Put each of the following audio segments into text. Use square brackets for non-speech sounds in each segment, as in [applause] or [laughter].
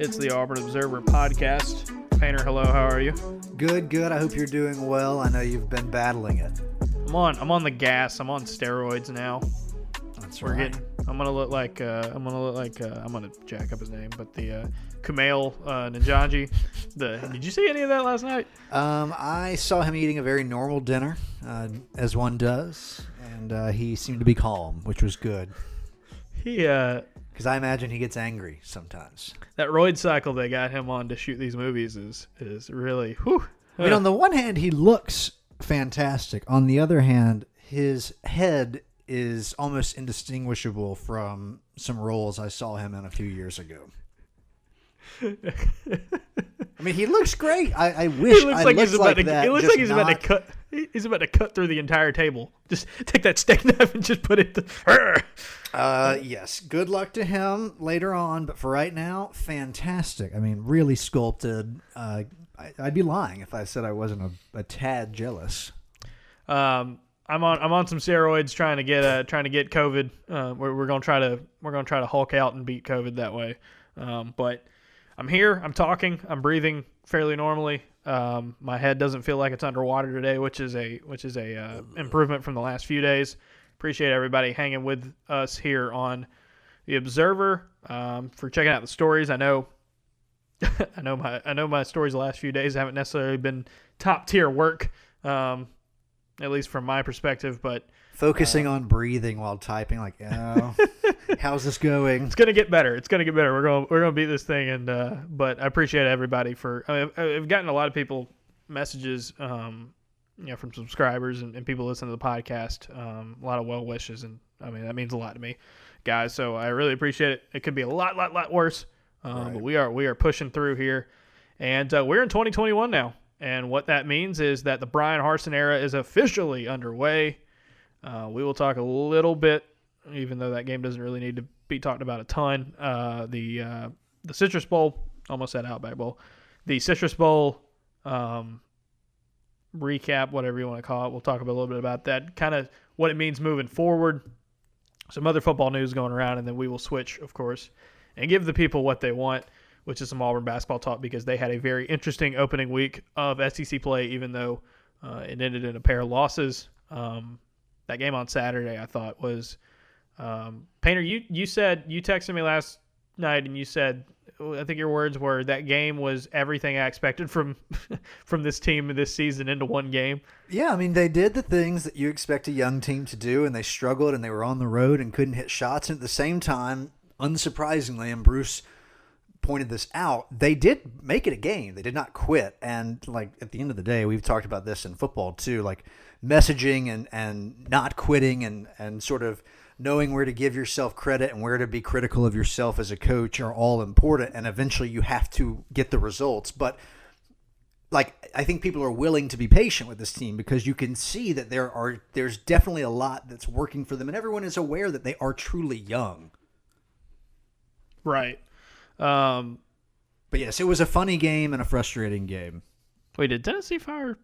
It's the Auburn Observer podcast. Painter, hello. How are you? Good, good. I hope you're doing well. I know you've been battling it. I'm on. I'm on the gas. I'm on steroids now. That's We're right. getting. I'm gonna look like. Uh, I'm gonna look like. Uh, I'm gonna jack up his name, but the uh, Kumail uh, Nanjanji. The. Did you see any of that last night? Um, I saw him eating a very normal dinner, uh, as one does, and uh, he seemed to be calm, which was good. He. Uh, Because I imagine he gets angry sometimes. that roid cycle they got him on to shoot these movies is is really. Whew. I mean, on the one hand, he looks fantastic. On the other hand, his head is almost indistinguishable from some roles I saw him in a few years ago. I mean, he looks great. I, I wish He looks I like looked he's about to. that, It looks like he's about to cut. He's about to cut through the entire table. Just take that steak [laughs] knife and just put it. To, [laughs] Uh, yes. Good luck to him later on, but for right now, fantastic. I mean, really sculpted. Uh, I, I'd be lying if I said I wasn't a, a tad jealous. Um, I'm on I'm on some steroids trying to get uh trying to get COVID. Uh, we're, we're gonna try to we're gonna try to hulk out and beat COVID that way. Um, but I'm here. I'm talking. I'm breathing fairly normally. Um, my head doesn't feel like it's underwater today, which is a which is a uh, improvement from the last few days. Appreciate everybody hanging with us here on the Observer um, for checking out the stories. I know [laughs] I know my I know my stories the last few days haven't necessarily been top tier work. Um, at least from my perspective. But Focusing on breathing while typing, like, oh, [laughs] how's this going? it's gonna get better. It's gonna get better. We're gonna we're gonna beat this thing. And uh, but I appreciate everybody for. I mean, I've, I've gotten a lot of people messages, um, you know, from subscribers and, and people listening to the podcast. Um, a lot of well wishes, and I mean that means a lot to me, guys. So I really appreciate it. It could be a lot, lot, lot worse, um, Right. but we are we are pushing through here, and uh, we're in 2021 now. And what that means is that the Bryan Harsin era is officially underway. Uh, we will talk a little bit, even though that game doesn't really need to be talked about a ton. Uh, the uh, the Citrus Bowl, almost said Outback Bowl, the Citrus Bowl um, recap, whatever you want to call it. We'll talk a little bit about that, kind of what it means moving forward. Some other football news going around, and then we will switch, of course, and give the people what they want, which is some Auburn basketball talk because they had a very interesting opening week of SEC play, even though uh, it ended in a pair of losses. Um, that game on Saturday, I thought was um, Painter. You you said you texted me last night, and you said I think your words were that game was everything I expected from [laughs] from this team this season into one game. Yeah, I mean, they did the things that you expect a young team to do, and they struggled and they were on the road and couldn't hit shots. And at the same time, unsurprisingly, and Bruce pointed this out, they did make it a game. They did not quit. And, like, at the end of the day, we've talked about this in football too, like messaging and, and not quitting and, and sort of knowing where to give yourself credit and where to be critical of yourself as a coach are all important. And eventually you have to get the results. But, like I think people are willing to be patient with this team because you can see that there are there's definitely a lot that's working for them and everyone is aware that they are truly young. Right. Um, But yes, it was a funny game and a frustrating game. wait, did Tennessee fire?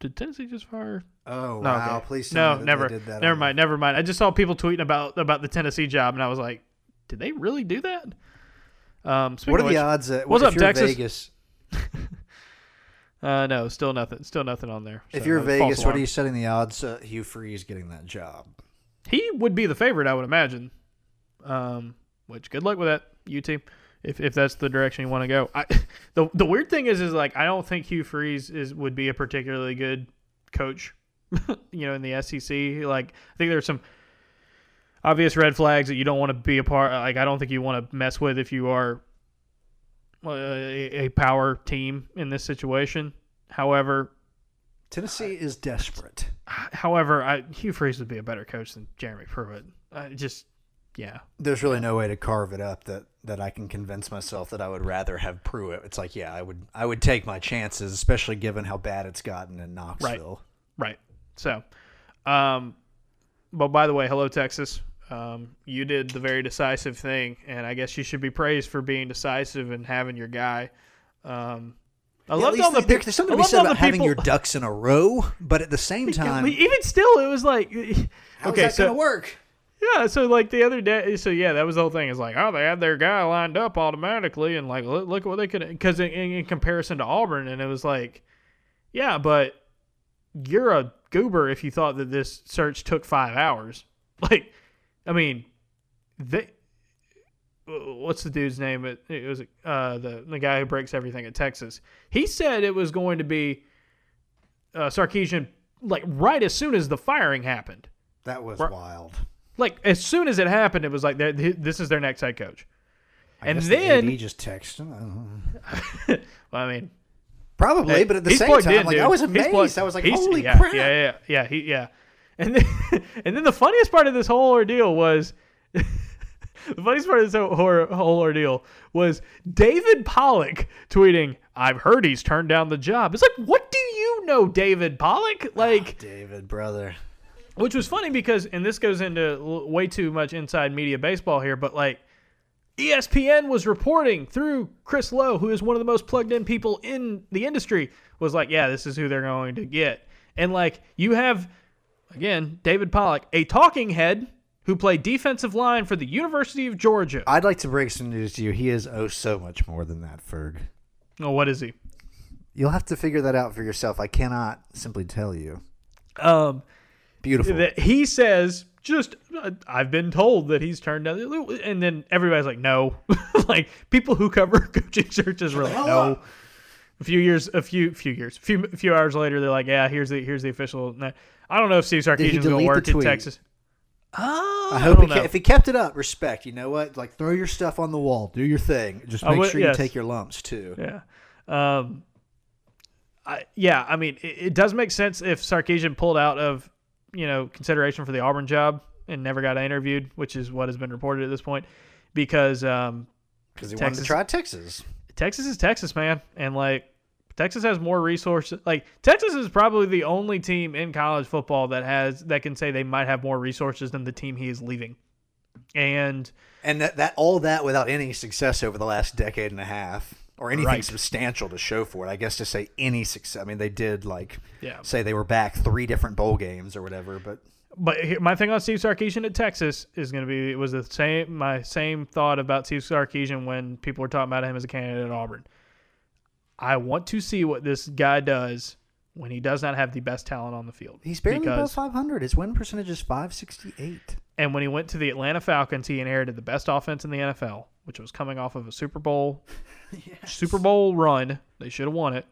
Did Tennessee just fire? Oh No, wow! okay. Please no, that never. Did that never mind. Never mind. I just saw people tweeting about about the Tennessee job, and I was like, did they really do that? Um, speaking What of are the odds that What's if up, you're Texas? Vegas? [laughs] Uh, no, still nothing. Still nothing on there. If you're uh, Vegas, what alarm. are you setting the odds uh, Hugh Freeze getting that job? He would be the favorite, I would imagine. Um, which good luck with that, UT. If if that's the direction you want to go. I, [laughs] the the weird thing is is like I don't think Hugh Freeze is would be a particularly good coach. [laughs] you know, in the SEC, like I think there's some obvious red flags that you don't want to be a part. Like I don't think you want to mess with if you are a, a power team in this situation. However, Tennessee is desperate. however, I, Hugh Freeze would be a better coach than Jeremy Pruitt. I just yeah. There's really no way to carve it up that that I can convince myself that I would rather have Pruitt. It's like, yeah, I would I would take my chances, especially given how bad it's gotten in Knoxville. Right. right. So, um, but by the way, hello Texas. Um, you did the very decisive thing, and I guess you should be praised for being decisive and having your guy. Um, I Yeah, loved all the there- pic- there's something to be said about having your ducks in a row, but at the same time, even still, it was like [laughs] okay, that so gonna work? Yeah, so like the other day, so yeah, that was the whole thing. Is like, oh, they had their guy lined up automatically, and like, look, look what they could, because in, in comparison to Auburn, and it was like, yeah, but you're a goober if you thought that this search took five hours. [laughs] Like, I mean, they, what's the dude's name? It, it was uh, the the guy who breaks everything at Texas. He said it was going to be uh, Sarkisian like right as soon as the firing happened. That was Right. wild. Like as soon as it happened, it was like this is their next head coach. I And then- the just texted. him. I. [laughs] Well, I mean, Probably, hey, but at the same time, in, like dude. I was amazed. plugged- I was like, "Holy yeah, crap!" Yeah, yeah, yeah, he, yeah. And then, [laughs] and then the funniest part of this whole ordeal was [laughs] the funniest part of this whole, whole ordeal was David Pollack tweeting, "I've heard he's turned down the job." It's like, what do you know, David Pollack? Ah, like, David, brother. Which was funny because, and this goes into way too much inside media baseball here, but like ESPN was reporting through Chris Low, who is one of the most plugged in people in the industry, was like, yeah, this is who they're going to get. And like, you have, again, David Pollack, a talking head who played defensive line for the University of Georgia. I'd like to break some news to you. He is oh so much more than that, Ferg. Oh, what is he? You'll have to figure that out for yourself. I cannot simply tell you. Um, Beautiful. that he says just uh, I've been told that he's turned down and then everybody's like no [laughs] like people who cover [laughs] coaching searches were like no a few years a few few years a few few hours later they're like yeah here's the here's the official I don't know if Steve he Sarkisian's gonna work in? Texas oh, I hope don't he know. if he kept it up, respect. You know what? Like throw your stuff on the wall, do your thing. Just make would- sure yes. you take your lumps too. Yeah. Um, I, yeah, I mean, it, it does make sense if Sarkisian pulled out of, you know, consideration for the Auburn job and never got interviewed, which is what has been reported at this point, because um, Because he wanted to try Texas. Texas is Texas, man, and like Texas has more resources. Like Texas is probably the only team in college football that has that can say they might have more resources than the team he is leaving, and And that, that all that without any success over the last decade and a half. Or anything Right. substantial to show for it. I guess to say any success. I mean, they did like yeah. say they were back three different bowl games or whatever. But But here- my thing on Steve Sarkisian at Texas is going to be it was the same my same thought about Steve Sarkisian when people were talking about him as a candidate at Auburn. I want to see what this guy does when he does not have the best talent on the field. he's barely above 500. His win percentage is 568. And when he went to the Atlanta Falcons, he inherited the best offense in the NFL, which was coming off of a Super Bowl [laughs] Super Bowl run. They should have won it.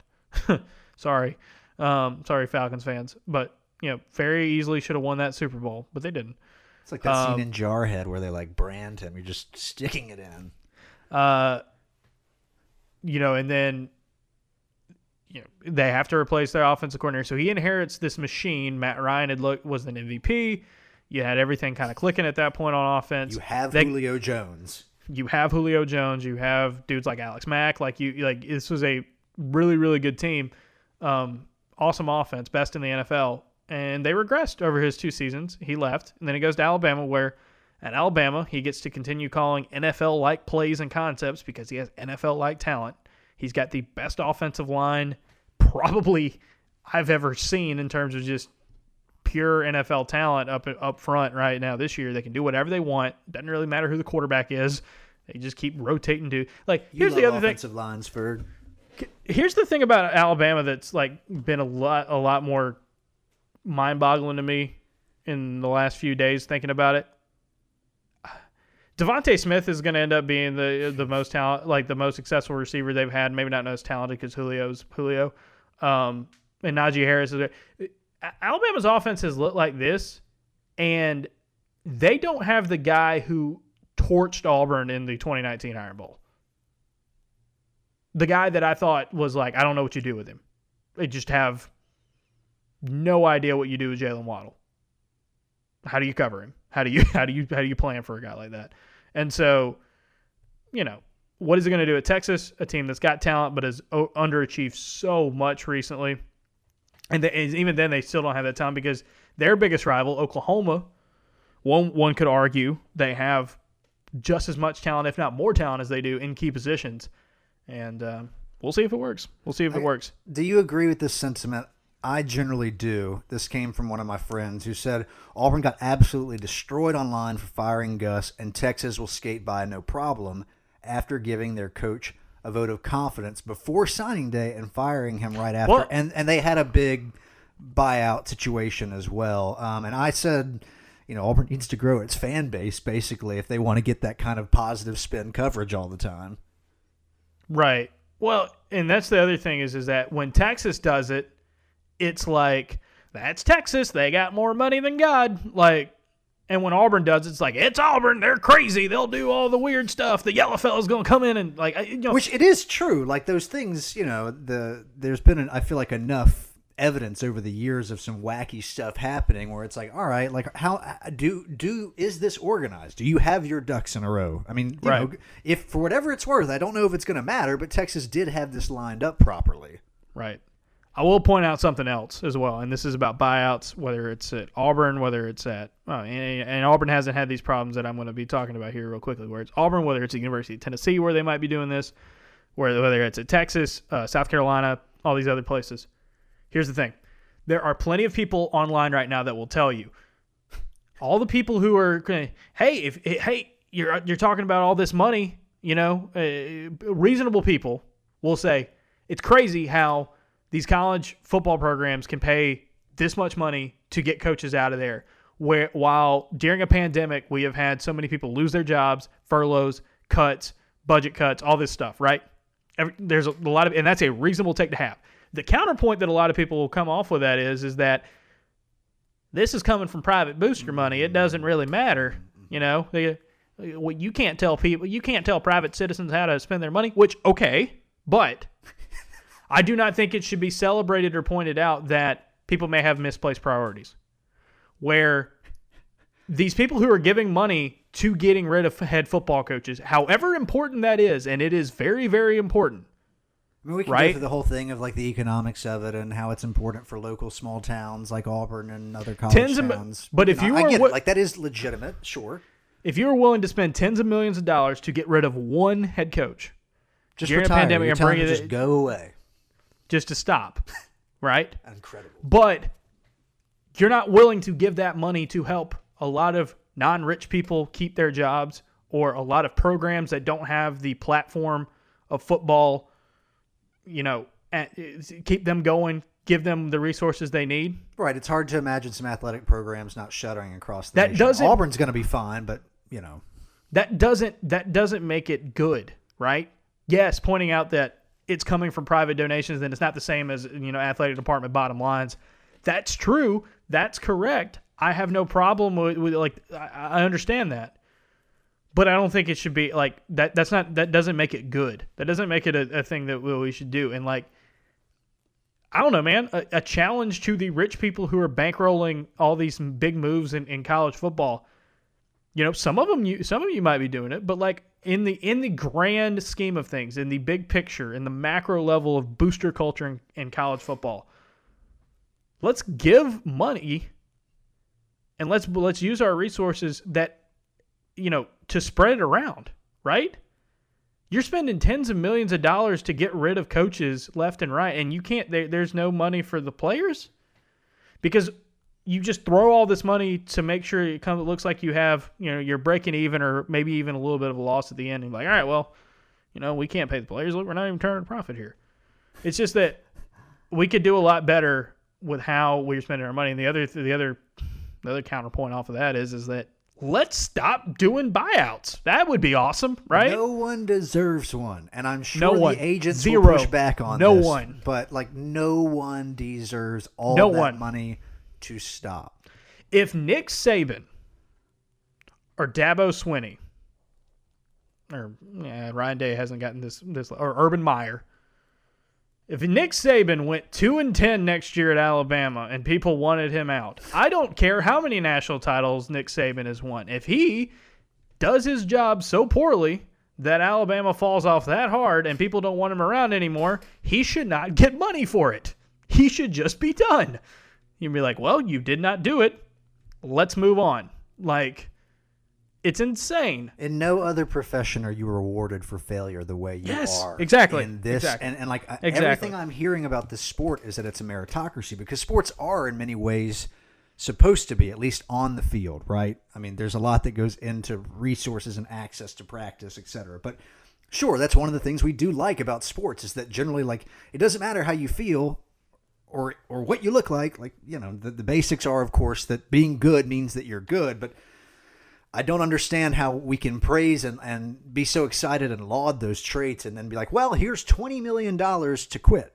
[laughs] sorry, um, sorry, Falcons fans, but you know, very easily should have won that Super Bowl, but they didn't. It's like that Um, scene in Jarhead where they like brand him. You're just [laughs] sticking it in. Uh, you know, and then you know they have to replace their offensive coordinator, so he inherits this machine. Matt Ryan had looked was an MVP. You had everything kind of clicking at that point on offense. You have They- Julio Jones. You have Julio Jones, you have dudes like Alex Mack, like you like this was a really really good team, um, awesome offense, best in the NFL, and they regressed over his two seasons. He left, and then he goes to Alabama, where at Alabama he gets to continue calling NFL like plays and concepts because he has NFL like talent. He's got the best offensive line probably I've ever seen in terms of just pure NFL talent up up front right now this year. They can do whatever they want. Doesn't really matter who the quarterback is. They just keep rotating to like You here's the other thing. offensive lines for Here's the thing about Alabama that's like been a lot a lot more mind boggling to me in the last few days thinking about it. DeVonta Smith is going to end up being the the most talent, like the most successful receiver they've had. Maybe not most talented because Julio's Julio, um, and Najee Harris is there. Alabama's offense has looked like this, and they don't have the guy who torched Auburn in the 2019 Iron Bowl. The guy that I thought was like, I don't know what you do with him. They just have no idea what you do with Jaylen Waddle. How do you cover him? How do you [laughs] how do you how do you plan for a guy like that? And so, you know, what is it going to do at Texas? A team that's got talent but has underachieved so much recently, and, they, even then they still don't have that time because their biggest rival, Oklahoma, one one could argue they have just as much talent, if not more talent, as they do in key positions, and um, we'll see if it works. We'll see if it I- works. Do you agree with this sentiment I generally do. This came from one of my friends who said Auburn got absolutely destroyed online for firing Gus, and Texas will skate by no problem after giving their coach a vote of confidence before signing day and firing him right after. Well- and and they had a big buyout situation as well. Um, and I said, you know, Auburn needs to grow its fan base basically if they want to get that kind of positive spin coverage all the time. Right. Well, and that's the other thing is is that when Texas does it, it's like that's Texas. They got more money than God. Like, and when Auburn does, it's like it's Auburn. They're crazy. They'll do all the weird stuff. The yellow fella's gonna come in and like, you know, Which it is true. Like those things, you know, the there's been an, I feel like enough evidence over the years of some wacky stuff happening where it's like, all right, like how do do is this organized? Do you have your ducks in a row? I mean, you Right. know, if for whatever it's worth, I don't know if it's going to matter, but Texas did have this lined up properly. Right. I will point out something else as well, and this is about buyouts, whether it's at Auburn, whether it's at, oh, and, and Auburn hasn't had these problems that I'm going to be talking about here real quickly, where it's Auburn, whether it's the University of Tennessee, where they might be doing this, where whether it's at Texas, uh, South Carolina, all these other places. Here's the thing there are plenty of people online right now that will tell you, all the people who are, hey, if hey, you're you're talking about all this money, you know, uh, reasonable people will say it's crazy how these college football programs can pay this much money to get coaches out of there. Where while during a pandemic we have had so many people lose their jobs, furloughs, cuts, budget cuts, all this stuff, right? Every, there's a lot of, and that's a reasonable take to have. The counterpoint that a lot of people will come off with that is, is that this is coming from private booster money. It doesn't really matter, you know. They, uh, well, you can't tell people, you can't tell private citizens how to spend their money. Which okay, but I do not think it should be celebrated or pointed out that people may have misplaced priorities. Where these people who are giving money to getting rid of head football coaches, however important that is, and it is very, very important. I mean, we can Right? go through the whole thing of like the economics of it and how it's important for local small towns like Auburn and other college Tens of towns. but if know, you I were get it. wi- like that is legitimate, sure. If you are willing to spend tens of millions of dollars to get rid of one head coach Just During a retire. pandemic You're and bring it- just go away. Just to stop, [laughs] right? Incredible. But you're not willing to give that money to help a lot of non rich people keep their jobs or a lot of programs that don't have the platform of football, you know, uh, keep them going, give them the resources they need. Right. It's hard to imagine some athletic programs not shuttering across the That nation. doesn't- Auburn's going to be fine, but you know, That doesn't that doesn't make it good, right? Yes, pointing out that it's coming from private donations and it's not the same as you know athletic department bottom lines. That's true. That's correct. I have no problem with, with like I, I understand that, but I don't think it should be like that. That's not that doesn't make it good. That doesn't make it a, a thing that we we should do. And like, I don't know, man. A, a challenge to the rich people who are bankrolling all these big moves in, in college football you know some of them you some of you might be doing it but like in the in the grand scheme of things in the big picture in the macro level of booster culture in, in college football let's give money and let's let's use our resources that you know to spread it around right? You're spending tens of millions of dollars to get rid of coaches left and right and you can't there, there's no money for the players? Because you just throw all this money to make sure it comes. It looks like you have, you know, you're breaking even, or maybe even a little bit of a loss at the end. And like, all right, well, you know, we can't pay the players. Look, we're not even turning a profit here. It's just that we could do a lot better with how we're spending our money. And the other, the other, the other counterpoint off of that is, is that let's stop doing buyouts. That would be awesome, right? no one deserves one, and I'm sure No one. the agents Zero. will push back on No this, one. But like, no one deserves all No that one. money to stop. if Nick Saban or Dabo Swinney or yeah, Ryan Day hasn't gotten this this or Urban Meyer. If Nick Saban went 2 and 10 next year at Alabama and people wanted him out, I don't care how many national titles Nick Saban has won. If he does his job so poorly that Alabama falls off that hard and people don't want him around anymore, he should not get money for it. He should just be done. You'd be like, well, you did not do it. Let's move on. Like, It's insane. In no other profession are you rewarded for failure the way you Yes, are. exactly, In this, exactly. and, and like Exactly. everything I'm hearing about this sport is that it's a meritocracy because sports are in many ways supposed to be, at least on the field, right? I mean, there's a lot that goes into resources and access to practice, et cetera. But sure, that's one of the things we do like about sports is that generally, like, it doesn't matter how you feel or or what you look like. Like, you know, the, the basics are, of course, that being good means that you're good, but I don't understand how we can praise and, and be so excited and laud those traits and then be like, well, here's $20 million to quit.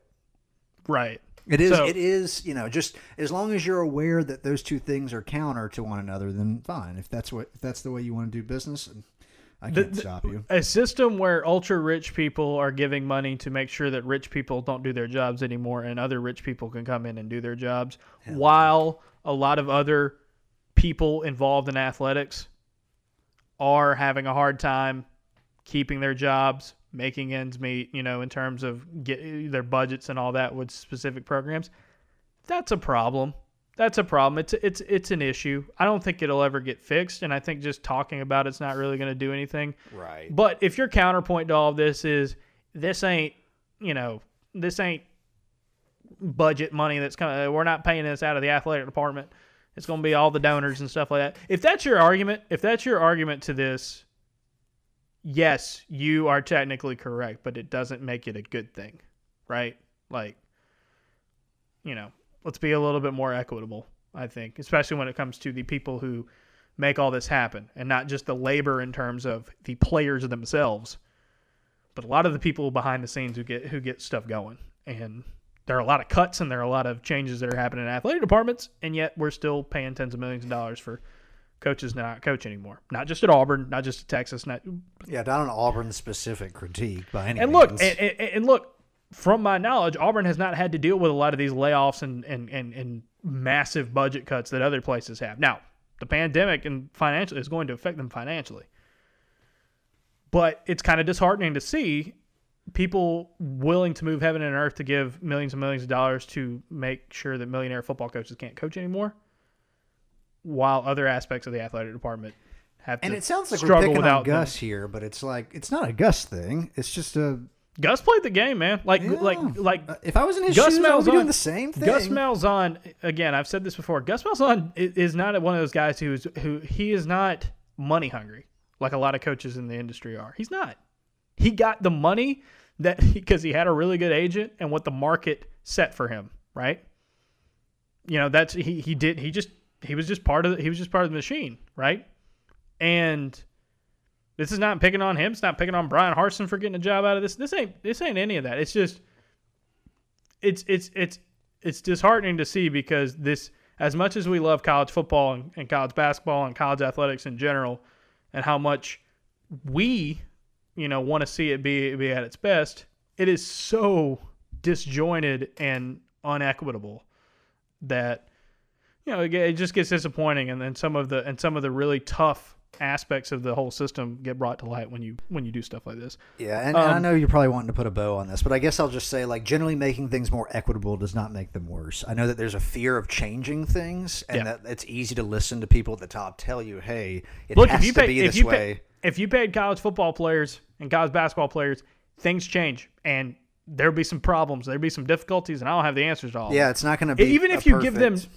Right. It is, So- it is, you know, just as long as you're aware that those two things are counter to one another, then fine. If that's what, if that's the way you want to do business, I can't the- stop you. A system where ultra rich people are giving money to make sure that rich people don't do their jobs anymore and other rich people can come in and do their jobs while a lot of other people involved in athletics are having a hard time keeping their jobs, making ends meet, you know, in terms of get their budgets and all that with specific programs. That's a problem. That's a problem. It's it's it's an issue. I don't think it'll ever get fixed, and I think just talking about it's not really going to do anything. Right. But if your counterpoint to all of this is this ain't, you know, this ain't budget money that's kind of uh, we're not paying this out of the athletic department. It's going to be all the donors and stuff like that. If that's your argument, if that's your argument to this, yes, you are technically correct, but it doesn't make it a good thing, right? Like, you know, let's be a little bit more equitable. I think, especially when it comes to the people who make all this happen, and not just the labor in terms of the players themselves, but a lot of the people behind the scenes who get who get stuff going. And there are a lot of cuts and there are a lot of changes that are happening in athletic departments, and yet we're still paying tens of millions of dollars for coaches not coach anymore. Not just at Auburn, not just at Texas, not Yeah, not an Auburn specific critique by any and look, means. and, and, and look, from my knowledge, Auburn has not had to deal with a lot of these layoffs and, and, and, and massive budget cuts that other places have. Now, the pandemic and financially is going to affect them financially. But it's kind of disheartening to see people willing to move heaven and earth to give millions and millions of dollars to make sure that millionaire football coaches can't coach anymore, while other aspects of the athletic department have to and it sounds like we're picking without on Gus here, but it's like it's not a Gus thing. It's just a Gus played the game, man. Like Yeah. like like Uh, if I was in his Gus shoes, I would be doing the same thing. Gus Malzahn, again, I've said this before. Gus Malzahn is not one of those guys who's who he is not money hungry like a lot of coaches in the industry are. He's not. He got the money that [laughs] because he had a really good agent and what the market set for him, right? You know, that's he he did he just he was just part of the, he was just part of the machine, right? And this is not picking on him. It's not picking on Bryan Harsin for getting a job out of this. This ain't this ain't any of that. It's just it's it's it's it's disheartening to see because this as much as we love college football and, and college basketball and college athletics in general and how much we you know want to see it be be at its best it is so disjointed and unequitable that you know it, it just gets disappointing and then some of the and some of the really tough aspects of the whole system get brought to light when you when you do stuff like this Yeah, and, and I Um, know you're probably wanting to put a bow on this, but I guess I'll just say, like, generally making things more equitable does not make them worse. I know that there's a fear of changing things, and Yeah. that it's easy to listen to people at the top tell you, "Hey, it Look, has if you to pay, be if this you way." pay, if you paid college football players and college basketball players, things change, and there'll be some problems, there'll be some difficulties, and I don't have the answers to all. yeah, it's not going to be even if you give them, perfect-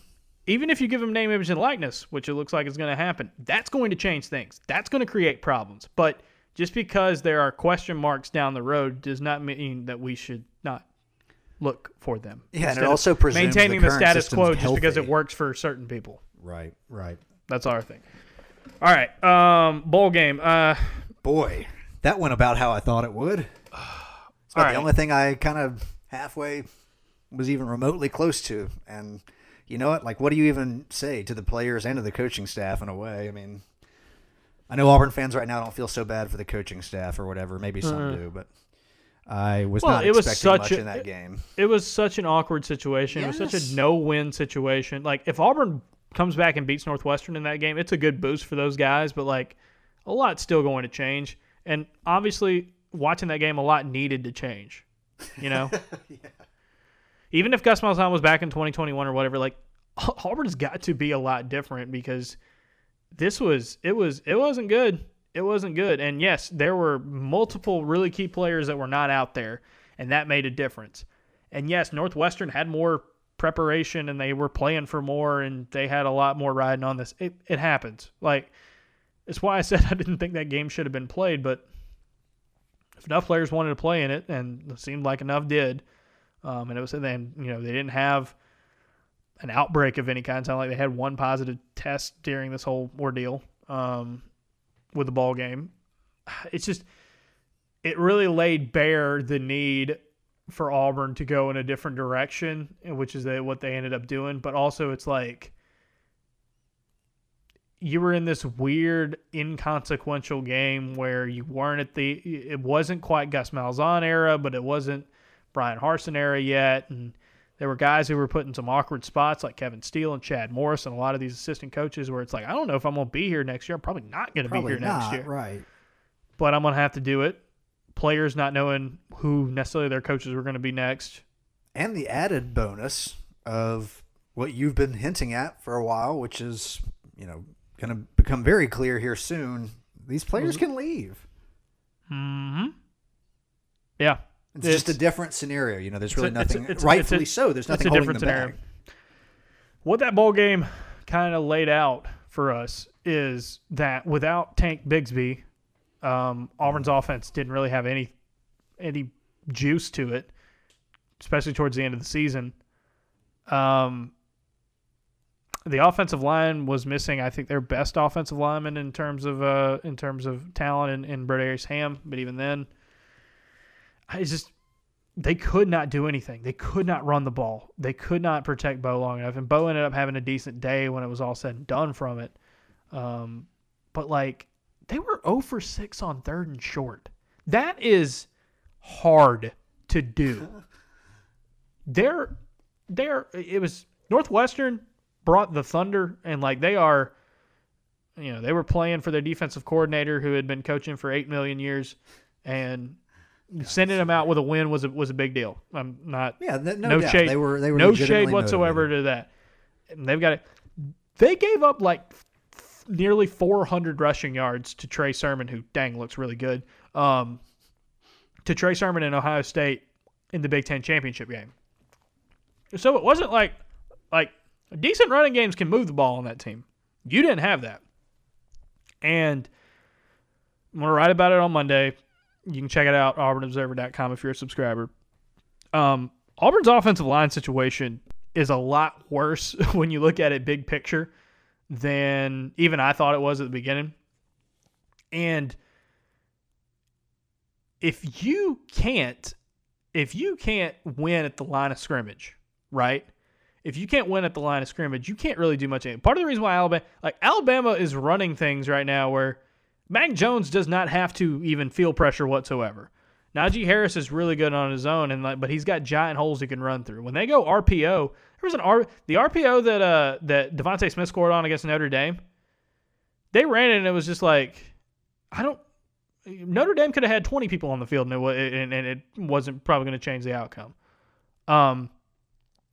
even if you give them name, image, and likeness, which it looks like is going to happen, that's going to change things. That's going to create problems. But just because there are question marks down the road does not mean that we should not look for them. Yeah, and it also presumes the maintaining the, current status quo just because it works for certain people. right, right. That's our thing. All right, um, bowl game. Uh, Boy, that went about how I thought it would. [sighs] It's about right. the only thing I kind of halfway was even remotely close to. And you know what? Like, what do you even say to the players and to the coaching staff in a way? I mean, I know Auburn fans right now don't feel so bad for the coaching staff or whatever. Maybe some do, but I was Well, not it was expecting such much a- in that game. it was such an awkward situation. It was such a no-win situation. Like if Auburn comes back and beats Northwestern in that game, it's a good boost for those guys. But like a lot's still going to change, and obviously watching that game, a lot needed to change. You know, [laughs] even if Gus Malzahn was back in 2021 or whatever, like Auburn's got to be a lot different because this was it was it wasn't good. It wasn't good. And yes, there were multiple really key players that were not out there, and that made a difference. And yes, Northwestern had more preparation and they were playing for more and they had a lot more riding on this. It it happens. Like it's why I said [laughs] I didn't think that game should have been played, but if enough players wanted to play in it, and it seemed like enough did, um, and it was then you know they didn't have an outbreak of any kind. Not like they had one positive test during this whole ordeal um, with the ball game. It's just it really laid bare the need for Auburn to go in a different direction, which is what they ended up doing. But also, it's like you were in this weird, inconsequential game where you weren't at the. It wasn't quite Gus Malzahn era, but it wasn't Bryan Harsin era yet, and there were guys who were put in some awkward spots like Kevin Steele and Chad Morris and a lot of these assistant coaches where it's like, I don't know if I'm going to be here next year. I'm probably not going to be here not, next year. Right. But I'm going to have to do it. Players not knowing who necessarily their coaches were going to be next. And the added bonus of what you've been hinting at for a while, which is, you know, going to become very clear here soon. These players can leave. Hmm. Yeah. It's, it's, just a different scenario. You know, there's really nothing. It's, it's, rightfully a, so. There's nothing holding them scenario. back. What that bowl game kind of laid out for us is that without Tank Bigsby, um, Auburn's offense didn't really have any any juice to it, especially towards the end of the season. Um, the offensive line was missing. I think their best offensive lineman in terms of uh, in terms of talent in, in Brodarious Hamm, but even then, I just they could not do anything. They could not run the ball. They could not protect Bo long enough. And Bo ended up having a decent day when it was all said and done from it. Um, but like they were 0 for 6 on third and short. That is hard to do. [laughs] they're they're it was Northwestern brought the Thunder and like they are you know, they were playing for their defensive coordinator who had been coaching for 8 million years and Sending them out with a win was a, was a big deal. I'm not. Yeah, no, no doubt. shade. They were they were no shade whatsoever motivated. to that. And they've got it. They gave up like nearly 400 rushing yards to Trey Sermon, who dang looks really good. Um, to Trey Sermon in Ohio State in the Big Ten championship game. So it wasn't like like decent running games can move the ball on that team. You didn't have that, and I'm gonna write about it on Monday. You can check it out, auburnobserver.com if you're a subscriber. Um, Auburn's offensive line situation is a lot worse [laughs] when you look at it big picture than even I thought it was at the beginning. And if you can't if you can't win at the line of scrimmage, right? If you can't win at the line of scrimmage, you can't really do much. Part of the reason why Alabama like Alabama is running things right now where Mac Jones does not have to even feel pressure whatsoever. Najee Harris is really good on his own, and like, but he's got giant holes he can run through. When they go RPO, there was an R the RPO that uh that DeVonta Smith scored on against Notre Dame. They ran it, and it was just like, I don't. Notre Dame could have had 20 people on the field, and it, and, and it wasn't probably going to change the outcome. Um,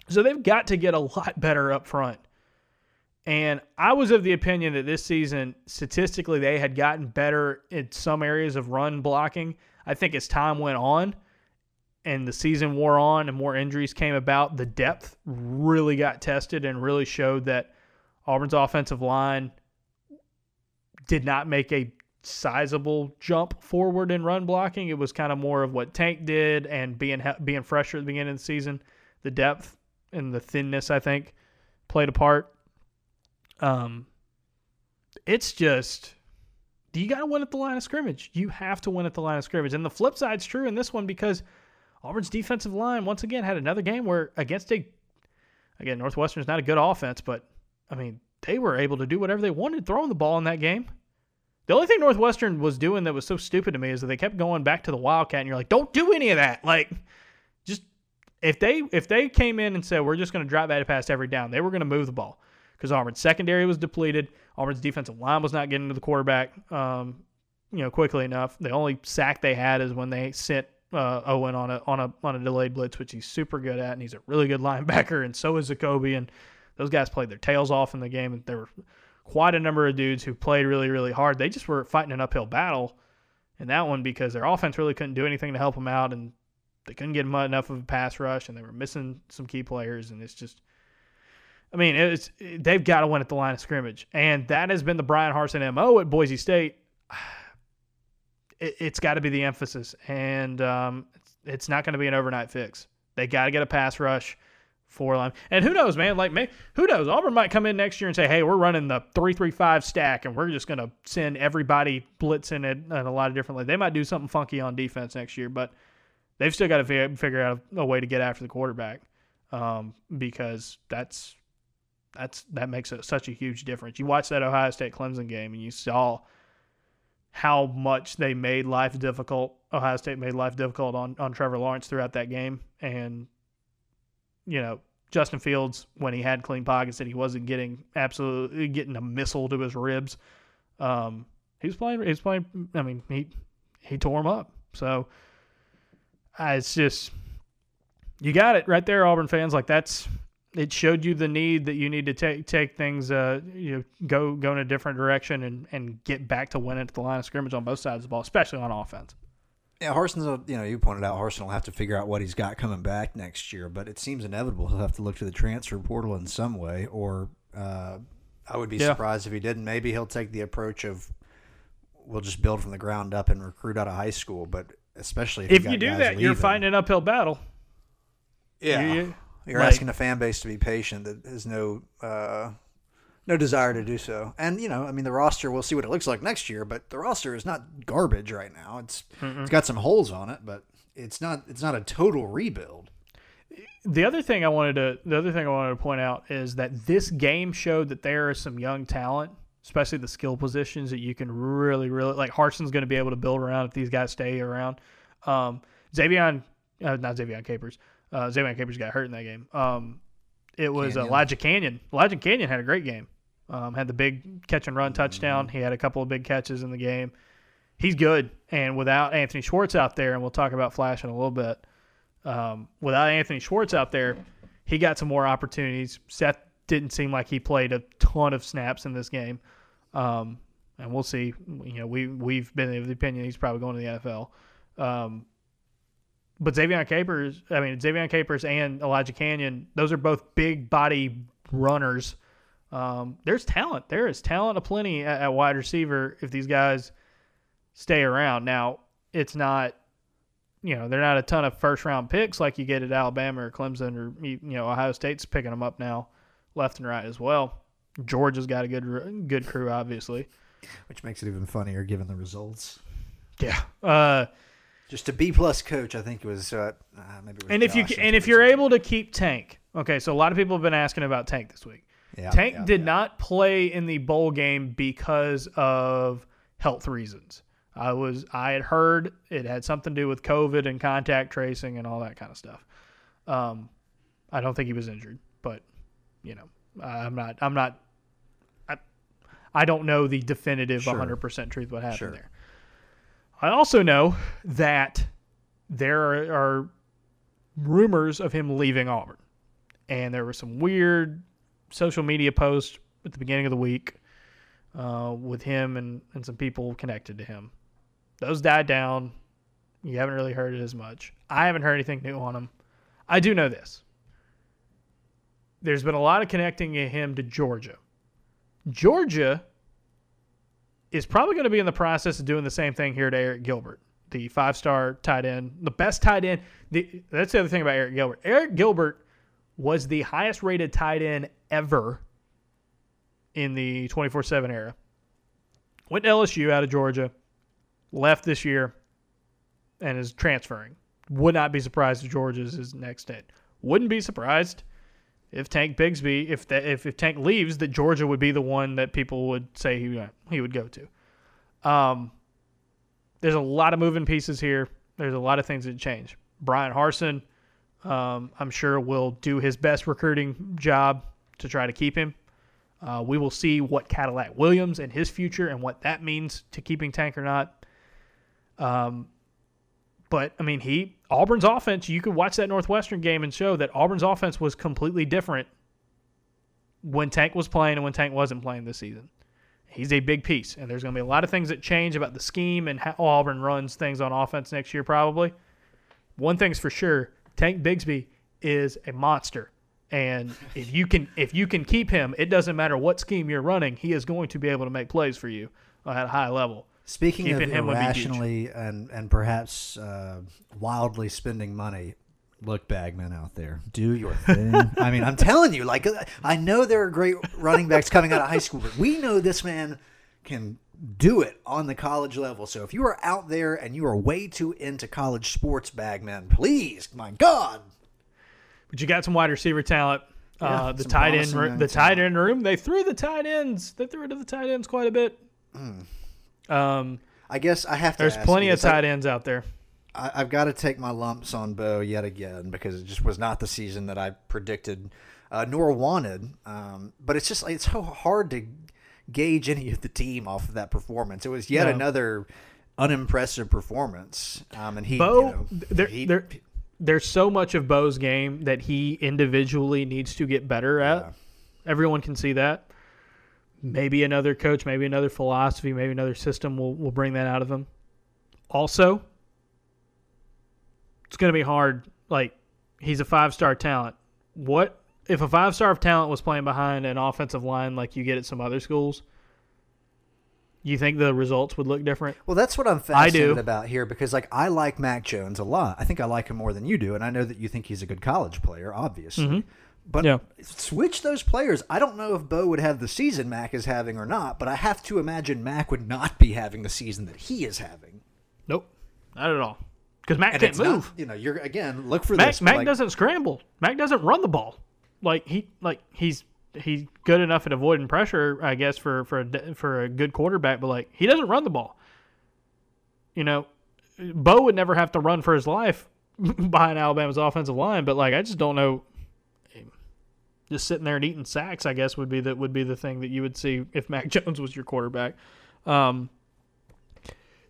so they've got to get a lot better up front. And I was of the opinion that this season, statistically, they had gotten better in some areas of run blocking. I think as time went on and the season wore on and more injuries came about, the depth really got tested and really showed that Auburn's offensive line did not make a sizable jump forward in run blocking. It was kind of more of what Tank did and being being fresher at the beginning of the season. The depth and the thinness, I think, played a part. Um, it's just you got to win at the line of scrimmage. You have to win at the line of scrimmage. And the flip side's true in this one because Auburn's defensive line once again had another game where against a again Northwestern's not a good offense, but I mean they were able to do whatever they wanted throwing the ball in that game. The only thing Northwestern was doing that was so stupid to me is that they kept going back to the Wildcat, and you're like, don't do any of that. Like, just if they if they came in and said we're just going to drop back pass every down, they were going to move the ball because Auburn's secondary was depleted. Auburn's defensive line was not getting to the quarterback, um, you know, quickly enough. The only sack they had is when they sent uh, Owen on a on a on a delayed blitz, which he's super good at, and he's a really good [laughs] linebacker, and so is Zakoby, and those guys played their tails off in the game, and they were quite a number of dudes who played really, really hard. They just were fighting an uphill battle in that one because their offense really couldn't do anything to help them out, and they couldn't get enough of a pass rush, and they were missing some key players, and it's just. I mean, it's they've got to win at the line of scrimmage, and that has been the Bryan Harsin mo at Boise State. [sighs] It, has got to be the emphasis, and um, it's, not going to be an overnight fix. They got to get a pass rush four line. And who knows, man? Like, may, who knows? Auburn might come in next year and say, "Hey, we're running the three-three-five stack, and we're just going to send everybody blitzing it in a lot of different ways." They might do something funky on defense next year, but they've still got to figure out a, way to get after the quarterback um, because that's that's that makes a, such a huge difference. You watch that Ohio State Clemson game, and you saw how much they made life difficult. Ohio State made life difficult on on Trevor Lawrence throughout that game, and you know, Justin Fields, when he had clean pockets and he wasn't getting absolutely getting a missile to his ribs, um, he was playing. He was playing. I mean, he he tore him up. So uh, it's just you got it right there, Auburn fans. Like that's it showed you the need that you need to take take things uh you know go go in a different direction and and get back to winning at the line of scrimmage on both sides of the ball, especially on offense. Yeah, Harsin's, you know, you pointed out Harsin will have to figure out what he's got coming back next year, but it seems inevitable he'll have to look to the transfer portal in some way, or uh, I would be yeah. surprised if he didn't. Maybe he'll take the approach of we'll just build from the ground up and recruit out of high school, but especially if, if you, you do that, leaving, you're fighting an uphill battle. Yeah, you, are like, asking a fan base to be patient that has no uh, no desire to do so. And you know, I mean, the roster. We'll see what it looks like next year, but the roster is not garbage right now. It's mm it's got some holes on it, but it's not it's not a total rebuild. The other thing I wanted to the other thing I wanted to point out is that this game showed that there is some young talent, especially the skill positions that you can really really like. Harsin's going to be able to build around if these guys stay around. Um, Xavier, uh, not Xavier Capers. Uh, Xavier Capers got hurt in that game. Um, it was Canion. Elijah Canion. Elijah Canion had a great game. Um, had the big catch and run touchdown. He had a couple of big catches in the game. He's good. And without Anthony Schwartz out there, and we'll talk about Flash in a little bit, um, without Anthony Schwartz out there, he got some more opportunities. Seth didn't seem like he played a ton of snaps in this game. Um, and we'll see. You know, we we've been of the opinion he's probably going to the NFL. But Xavier Capers, I mean Xavier Capers and Elijah Canion, those are both big body runners um, there's talent. There is talent aplenty at, at wide receiver if these guys stay around. Now, it's not, you know, they're not a ton of first round picks like you get at Alabama or Clemson or, you know, Ohio State's picking them up now left and right as well. Georgia's got a good good crew, obviously. Which makes it even funnier given the results. Yeah. Uh, just a B plus coach, I think it was. Uh, uh maybe. It was and if you and if you're able to keep Tank, okay. So a lot of people have been asking about Tank this week. Yeah, Tank yeah, did yeah. not play in the bowl game because of health reasons. I was I had heard it had something to do with COVID and contact tracing and all that kind of stuff. Um, I don't think he was injured, but you know, I'm not I'm not I, I don't know the definitive sure. 100% truth what happened sure. there. I also know that there are, rumors of him leaving Auburn. And there were some weird social media posts at the beginning of the week uh, with him and, and some people connected to him. Those died down. You haven't really heard it as much. I haven't heard anything new on him. I do know this. There's been a lot of connecting him to Georgia. Georgia is probably going to be in the process of doing the same thing here to Arik Gilbert, the five star tight end, the best tight end. The, that's the other thing about Arik Gilbert. Arik Gilbert was the highest rated tight end ever in the 24 7 era. Went to LSU out of Georgia, left this year, and is transferring. Would not be surprised if Georgia's his next hit. Wouldn't be surprised if Tank Bigsby, if that, if, if Tank leaves, that Georgia would be the one that people would say he he would go to. Um, there's a lot of moving pieces here. There's a lot of things that change. Bryan Harsin, um, I'm sure will do his best recruiting job to try to keep him. Uh, we will see what Cadillac Williams and his future and what that means to keeping Tank or not. Um, but I mean, he Auburn's offense. You could watch that Northwestern game and show that Auburn's offense was completely different when Tank was playing and when Tank wasn't playing this season. He's a big piece, and there's going to be a lot of things that change about the scheme and how Auburn runs things on offense next year, probably. One thing's for sure: Tank Bigsby is a monster, and if you can if you can keep him, it doesn't matter what scheme you're running, he is going to be able to make plays for you at a high level. Speaking Keeping of him would be huge. irrationally and and perhaps uh, wildly spending money, look, Bagman out there, do your thing. I mean, I'm telling you, like I know there are great running backs coming out of high school, but we know this man can do it on the college level. So if you are out there and you are way too into college sports, Bagman, please, my God, But you got some wide receiver talent. uh, the tight end, promising ro- young the tight end room. They threw the tight ends. They threw it to the tight ends quite a bit. Um, I guess I have to. there's plenty of this. I- tight ends out there. I, I've got to take my lumps on Bo yet again because it just was not the season that I predicted uh, nor wanted. Um, but it's just like it's so hard to gauge any of the team off of that performance. It was yet No. another unimpressive performance. Um, and he, Bo, you know, there, he- there, there's so much of Bo's game that he individually needs to get better at. Yeah. Everyone can see that. Maybe another coach, maybe another philosophy, maybe another system will, will bring that out of him. Also, it's going to be hard. Like, he's a five star talent. What if a five star talent was playing behind an offensive line like you get at some other schools? You think the results would look different? Well, that's what I'm I do. fascinated about here because, like, I like Mac Jones a lot. I think I like him more than you do, and I know that you think he's a good college player, obviously. Mm-hmm. But. Yeah. switch those players. I don't know if Bo would have the season Mac is having or not, but I have to imagine Mac would not be having the season that he is having. Nope, not at all. Because Mac And can't move. not, you know, you're again look for Mac, this. Mac like, doesn't scramble. Mac doesn't run the ball. Like he like he's he's good enough at avoiding pressure, I guess, for for a, for a good quarterback. But like he doesn't run the ball. You know, Bo would never have to run for his life [laughs] behind Alabama's offensive line. But like I just don't know. Just sitting there and eating sacks, I guess, would be the would be the thing that you would see if Mac [laughs] Jones was your quarterback. Um,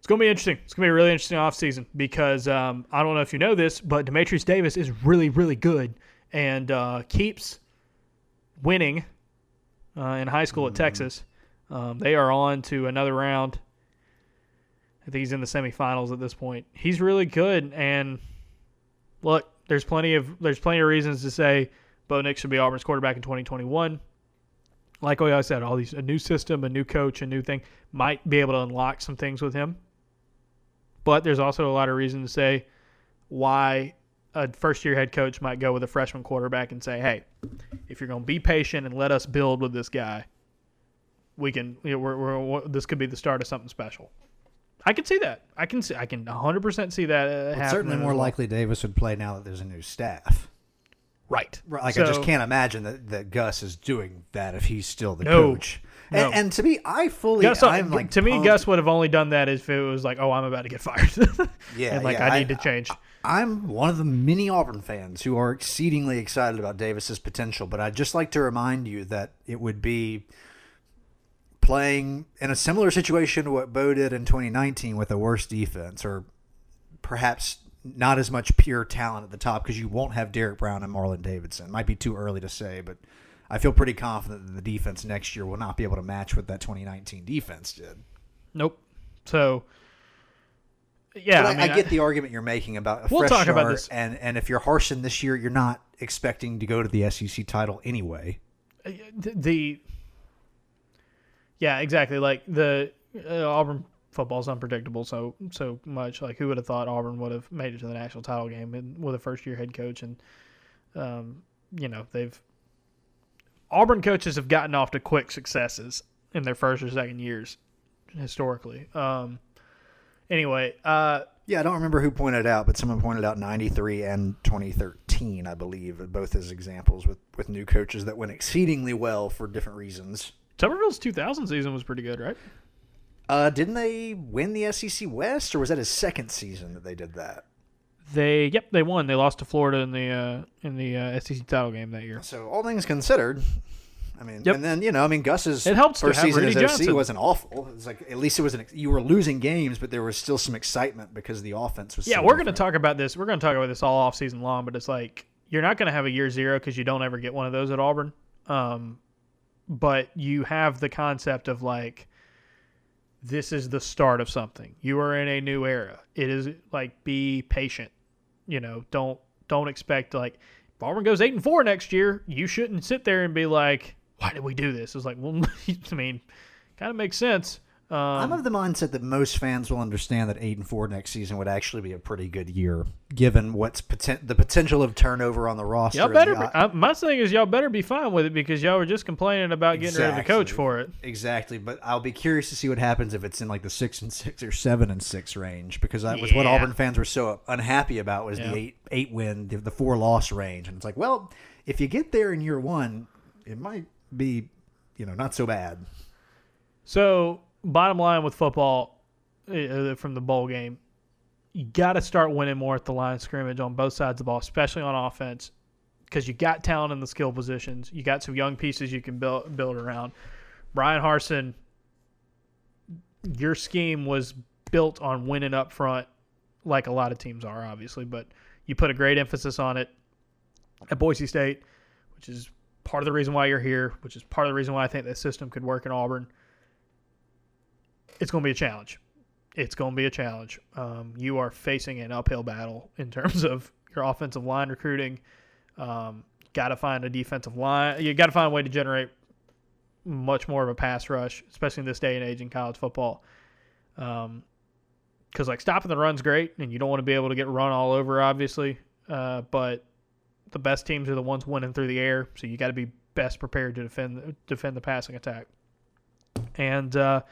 it's going to be interesting. It's going to be a really interesting offseason because um, I don't know if you know this, but Dematrius Davis is really, really good and uh, keeps winning uh, in high school at Texas. Um, they are on to another round. I think he's in the semifinals at this point. He's really good, and look, there's plenty of there's plenty of reasons to say Bo Nix should be Auburn's quarterback in 2021 like I said, all these a new system, a new coach, a new thing might be able to unlock some things with him. But there's also a lot of reason to say why a first year head coach might go with a freshman quarterback and say, "Hey, if you're going to be patient and let us build with this guy, we can. You know, we're, we're, this could be the start of something special." I can see that. I can see. I can 100 percent see that. Uh, It's happening certainly more likely Davis would play now that there's a new staff. Right. right. Like I just can't imagine that, that Gus is doing that if he's still the No. coach. No. And, and to me, I fully, Gus, uh, I'm like to me, Gus would have only done that if it was like, "Oh, I'm about to get fired," [laughs] Yeah, and like yeah, I I- need to change. I'm one of the many Auburn fans who are exceedingly excited about Davis's potential, but I'd just like to remind you that it would be playing in a similar situation to what Bo did in 2019 with a worse defense, or perhaps not as much pure talent at the top because you won't have Derrick Brown and Marlon Davidson. Might be too early to say, but I feel pretty confident that the defense next year will not be able to match what that 2019 defense did. Nope. So, yeah, I, I, mean, I get the argument you're making about a We'll talk about this. and and if you're Harsin this year, you're not expecting to go to the SEC title anyway. the, the yeah, exactly. Like the uh, Auburn football's unpredictable so so much. Like who would have thought Auburn would have made it to the national title game and with a first year head coach and um, you know they've Auburn coaches have gotten off to quick successes in their first or second years historically. Um, anyway, uh, Yeah, I don't remember who pointed out, but someone pointed out 93 and 2013, I believe, both as examples with, with new coaches that went exceedingly well for different reasons. Tuberville's 2000 season was pretty good, right? Uh, didn't they win the SEC West, or was that his second season that they did that? They yep they won. They lost to Florida in the uh, in the uh, SEC title game that year. So all things considered, I mean, Yep. and then you know, I mean, Gus's It helps first season Rudy as OC wasn't awful. It's like at least it was an you were losing games, but there was still some excitement because the offense was. Yeah, so we're going to talk about this. We're going to talk about this all off season long, but it's like you're not going to have a year zero because you don't ever get one of those at Auburn. Um, but you have the concept of like this is the start of something. You are in a new era. It is like be patient. You know, don't don't expect like if Auburn goes eight and four next year, you shouldn't sit there and be like, why did we do this? It's like, well, [laughs] I mean, kind of makes sense. Um, I'm of the mindset that most fans will understand that eight and four next season would actually be a pretty good year, given what's poten- the potential of turnover on the roster. Y'all better. the- uh, my thing is, y'all better be fine with it because y'all were just complaining about getting rid of the coach for it. Exactly, but I'll be curious to see what happens if it's in like the six and six or seven and six range because that was what Auburn fans were so unhappy about was Yeah. the eight eight win, the, the four loss range, and it's like, well, if you get there in year one, it might be, you know, not so bad. So, bottom line with football uh, from the bowl game, you got to start winning more at the line of scrimmage on both sides of the ball, especially on offense, because you got talent in the skill positions. You got some young pieces you can build build around. Bryan Harsin, your scheme was built on winning up front, like a lot of teams are, obviously, but you put a great emphasis on it at Boise State, which is part of the reason why you're here, which is part of the reason why I think that system could work in Auburn it's going to be a challenge. It's going to be a challenge. Um, you are facing an uphill battle in terms of your offensive line recruiting. Um, got to find a defensive line. You got to find a way to generate much more of a pass rush, especially in this day and age in college football. Um, because like stopping the run's great, and you don't want to be able to get run all over, obviously. Uh, but the best teams are the ones winning through the air, so you got to be best prepared to defend defend the passing attack. And uh,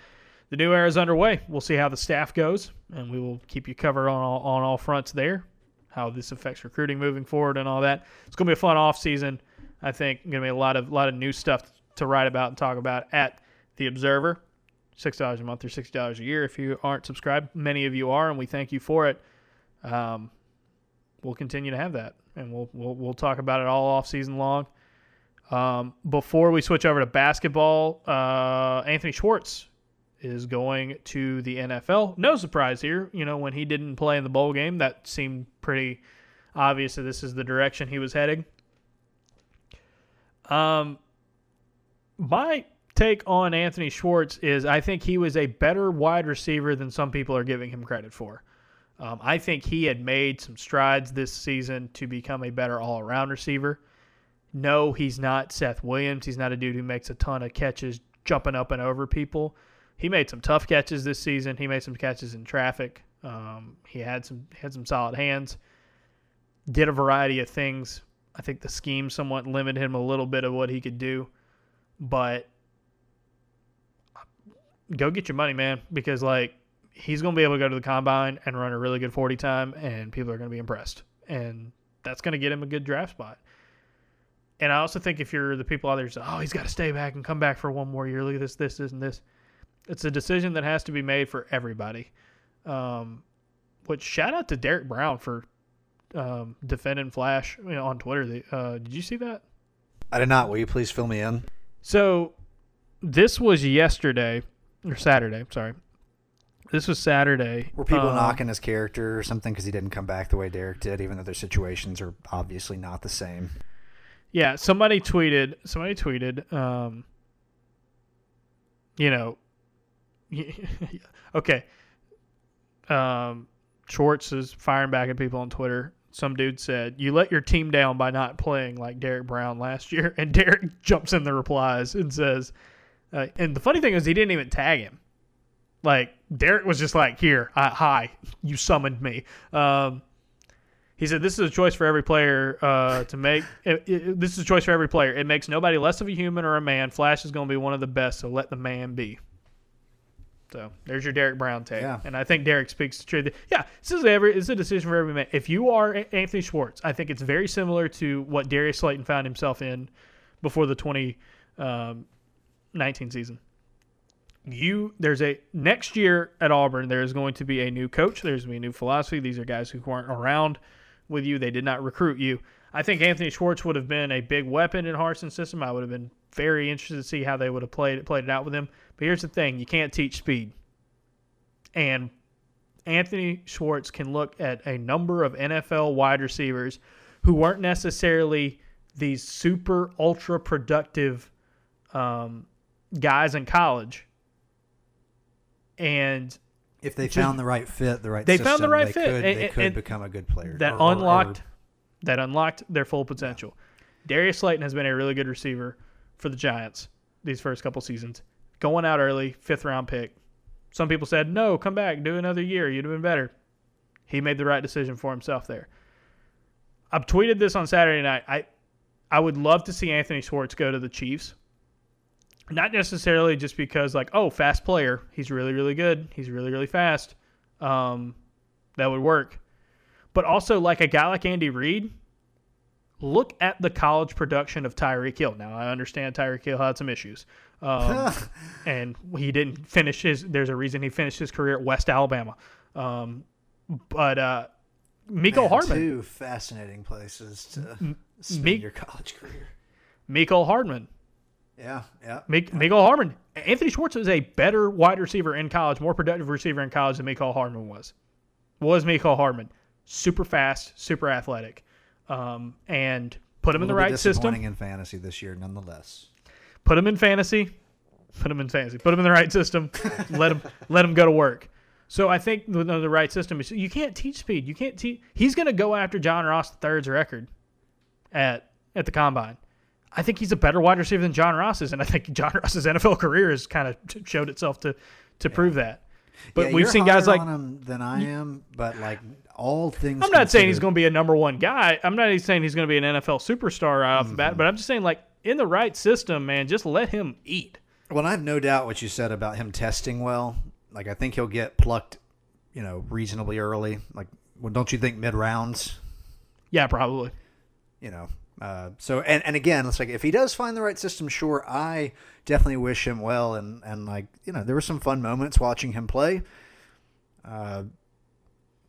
the new era is underway. We'll see how the staff goes, and we will keep you covered on all, on all fronts there. How this affects recruiting moving forward and all that. It's going to be a fun off season. I think going to be a lot of lot of new stuff to write about and talk about at the Observer. Six dollars a month or sixty dollars a year if you aren't subscribed. Many of you are, and we thank you for it. Um, we'll continue to have that, and we'll we'll, we'll talk about it all off season long. Um, before we switch over to basketball, uh, Anthony Schwartz is going to the NFL. No surprise here. You know, when he didn't play in the bowl game, that seemed pretty obvious that this is the direction he was heading. Um, my take on Anthony Schwartz is I think he was a better wide receiver than some people are giving him credit for. Um, I think he had made some strides this season to become a better all around receiver. No, he's not Seth Williams. He's not a dude who makes a ton of catches jumping up and over people. He made some tough catches this season. He made some catches in traffic. Um, he had some had some solid hands. Did a variety of things. I think the scheme somewhat limited him a little bit of what he could do, but go get your money, man, because like he's going to be able to go to the combine and run a really good 40 time, and people are going to be impressed, and that's going to get him a good draft spot. And I also think if you're the people out there, say, oh, he's got to stay back and come back for one more year. Look at this, this, this, and this. It's a decision that has to be made for everybody. Um, which shout out to Derrick Brown for um, defending Flash you know, on Twitter. The- Uh, did you see that? I did not. Will you please fill me in? So this was yesterday or Saturday. Sorry, this was Saturday. Were people Um, knocking his character or something because he didn't come back the way Derrick did, even though their situations are obviously not the same? Yeah, somebody tweeted. Somebody tweeted. Um, you know, [laughs] okay. Um, Schwartz is firing back at people on Twitter. Some dude said, "You let your team down by not playing like Derrick Brown last year," [laughs] and Derrick [laughs] jumps in the replies and says, uh, "And the funny thing is, he didn't even tag him. Like Derrick was just like, "Here, uh, hi, you summoned me." Um, he said, "This is a choice for every player uh, to make. It, it- this is a choice for every player. It makes nobody less of a human or a man. Flash is going to be one of the best, so let the man be." So there's your Derrick Brown take, Yeah. and I think Derrick speaks the truth. Yeah, this is every. It's a decision for every man. If you are Anthony Schwartz, I think it's very similar to what Darius Slayton found himself in before the 2019 um, season you there's a next year at Auburn there is going to be a new coach there's going to be a new philosophy these are guys who weren't around with you they did not recruit you I think Anthony Schwartz would have been a big weapon in Harsin's system I would have been very interested to see how they would have played it played it out with him. But here's the thing you can't teach speed. And Anthony Schwartz can look at a number of NFL wide receivers who weren't necessarily these super ultra productive um, guys in college. And If they found the right fit, the right They system, found the right they fit, could, and- they could and become a good player. that or- or- or- unlocked that unlocked their full potential. Darius Slayton has been a really good receiver for the Giants these first couple seasons. Going out early, fifth round pick. Some people said, "No, come back, do another year. You'd have been better." He made the right decision for himself there. I've tweeted this on Saturday night. I I would love to see Anthony Schwartz go to the Chiefs. Not necessarily just because like, oh, fast player. He's really really good. He's really really fast. Um, that would work but also like a guy like Andy Reid. Look at the college production of Tyreek Hill. Now I understand Tyreek Hill had some issues, um, [laughs] and he didn't finish his. There's a reason he finished his career at West Alabama, um, but uh, Mecole Man, Hardman, Two fascinating places to spend your college career. Mecole Hardman, Yeah, yeah. Mik- Mecole Hardman. Anthony Schwartz was a better wide receiver in college, more productive receiver in college than Mecole Hardman was. Was Mecole Hardman super fast, super athletic, um, and put him in the right system. in fantasy this year, nonetheless. put him in fantasy, put him in fantasy, put him in the right system, [laughs] let him let him go to work. So I think the, the right system is you can't teach speed. You can't teach. He's going to go after John Ross III's record at at the combine. I think he's a better wide receiver than John Ross is, and I think [laughs] John Ross's NFL career has kind of showed itself to to prove that. But Yeah, we've seen guys like on him than I am, but like all things. I'm not saying he's going to be a number one guy. I'm not even saying he's going to be an NFL superstar right off the bat, but I'm just saying like in the right system, man, just let him eat. Well, I have no doubt what you said about him testing well. Like I think he'll get plucked, you know, reasonably early. Like, well, don't you think mid rounds? Yeah, probably. You know, uh, so and and again, it's like if he does find the right system, sure, I definitely wish him well. And and like you know, there were some fun moments watching him play. Uh,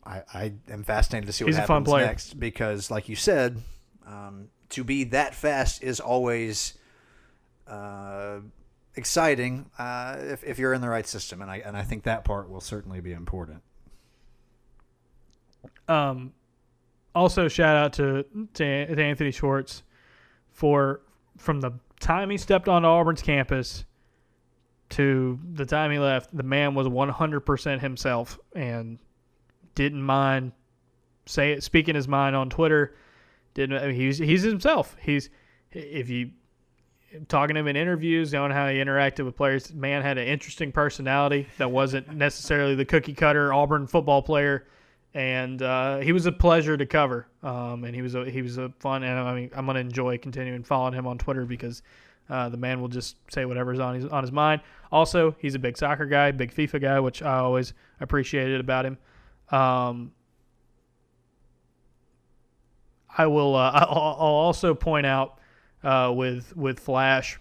I I am fascinated to see what He's happens next because, like you said, um, to be that fast is always. Uh, exciting uh, if, if you're in the right system, and I and I think that part will certainly be important. Um, also, shout out to, to to Anthony Schwartz for from the time he stepped onto Auburn's campus to the time he left. The man was 100% himself and didn't mind say speaking his mind on Twitter. Didn't I mean, he's he's himself. He's if you talking to him in interviews, knowing how he interacted with players. Man had an interesting personality that wasn't necessarily the cookie cutter Auburn football player, and uh, he was a pleasure to cover. Um, and he was a he was a fun, and I mean I'm gonna enjoy continuing following him on Twitter because uh, the man will just say whatever's on his on his mind. Also, he's a big soccer guy, big FIFA guy, which I always appreciated about him. Um, I will. Uh, [laughs] I'll, I'll also point out uh, with with Flash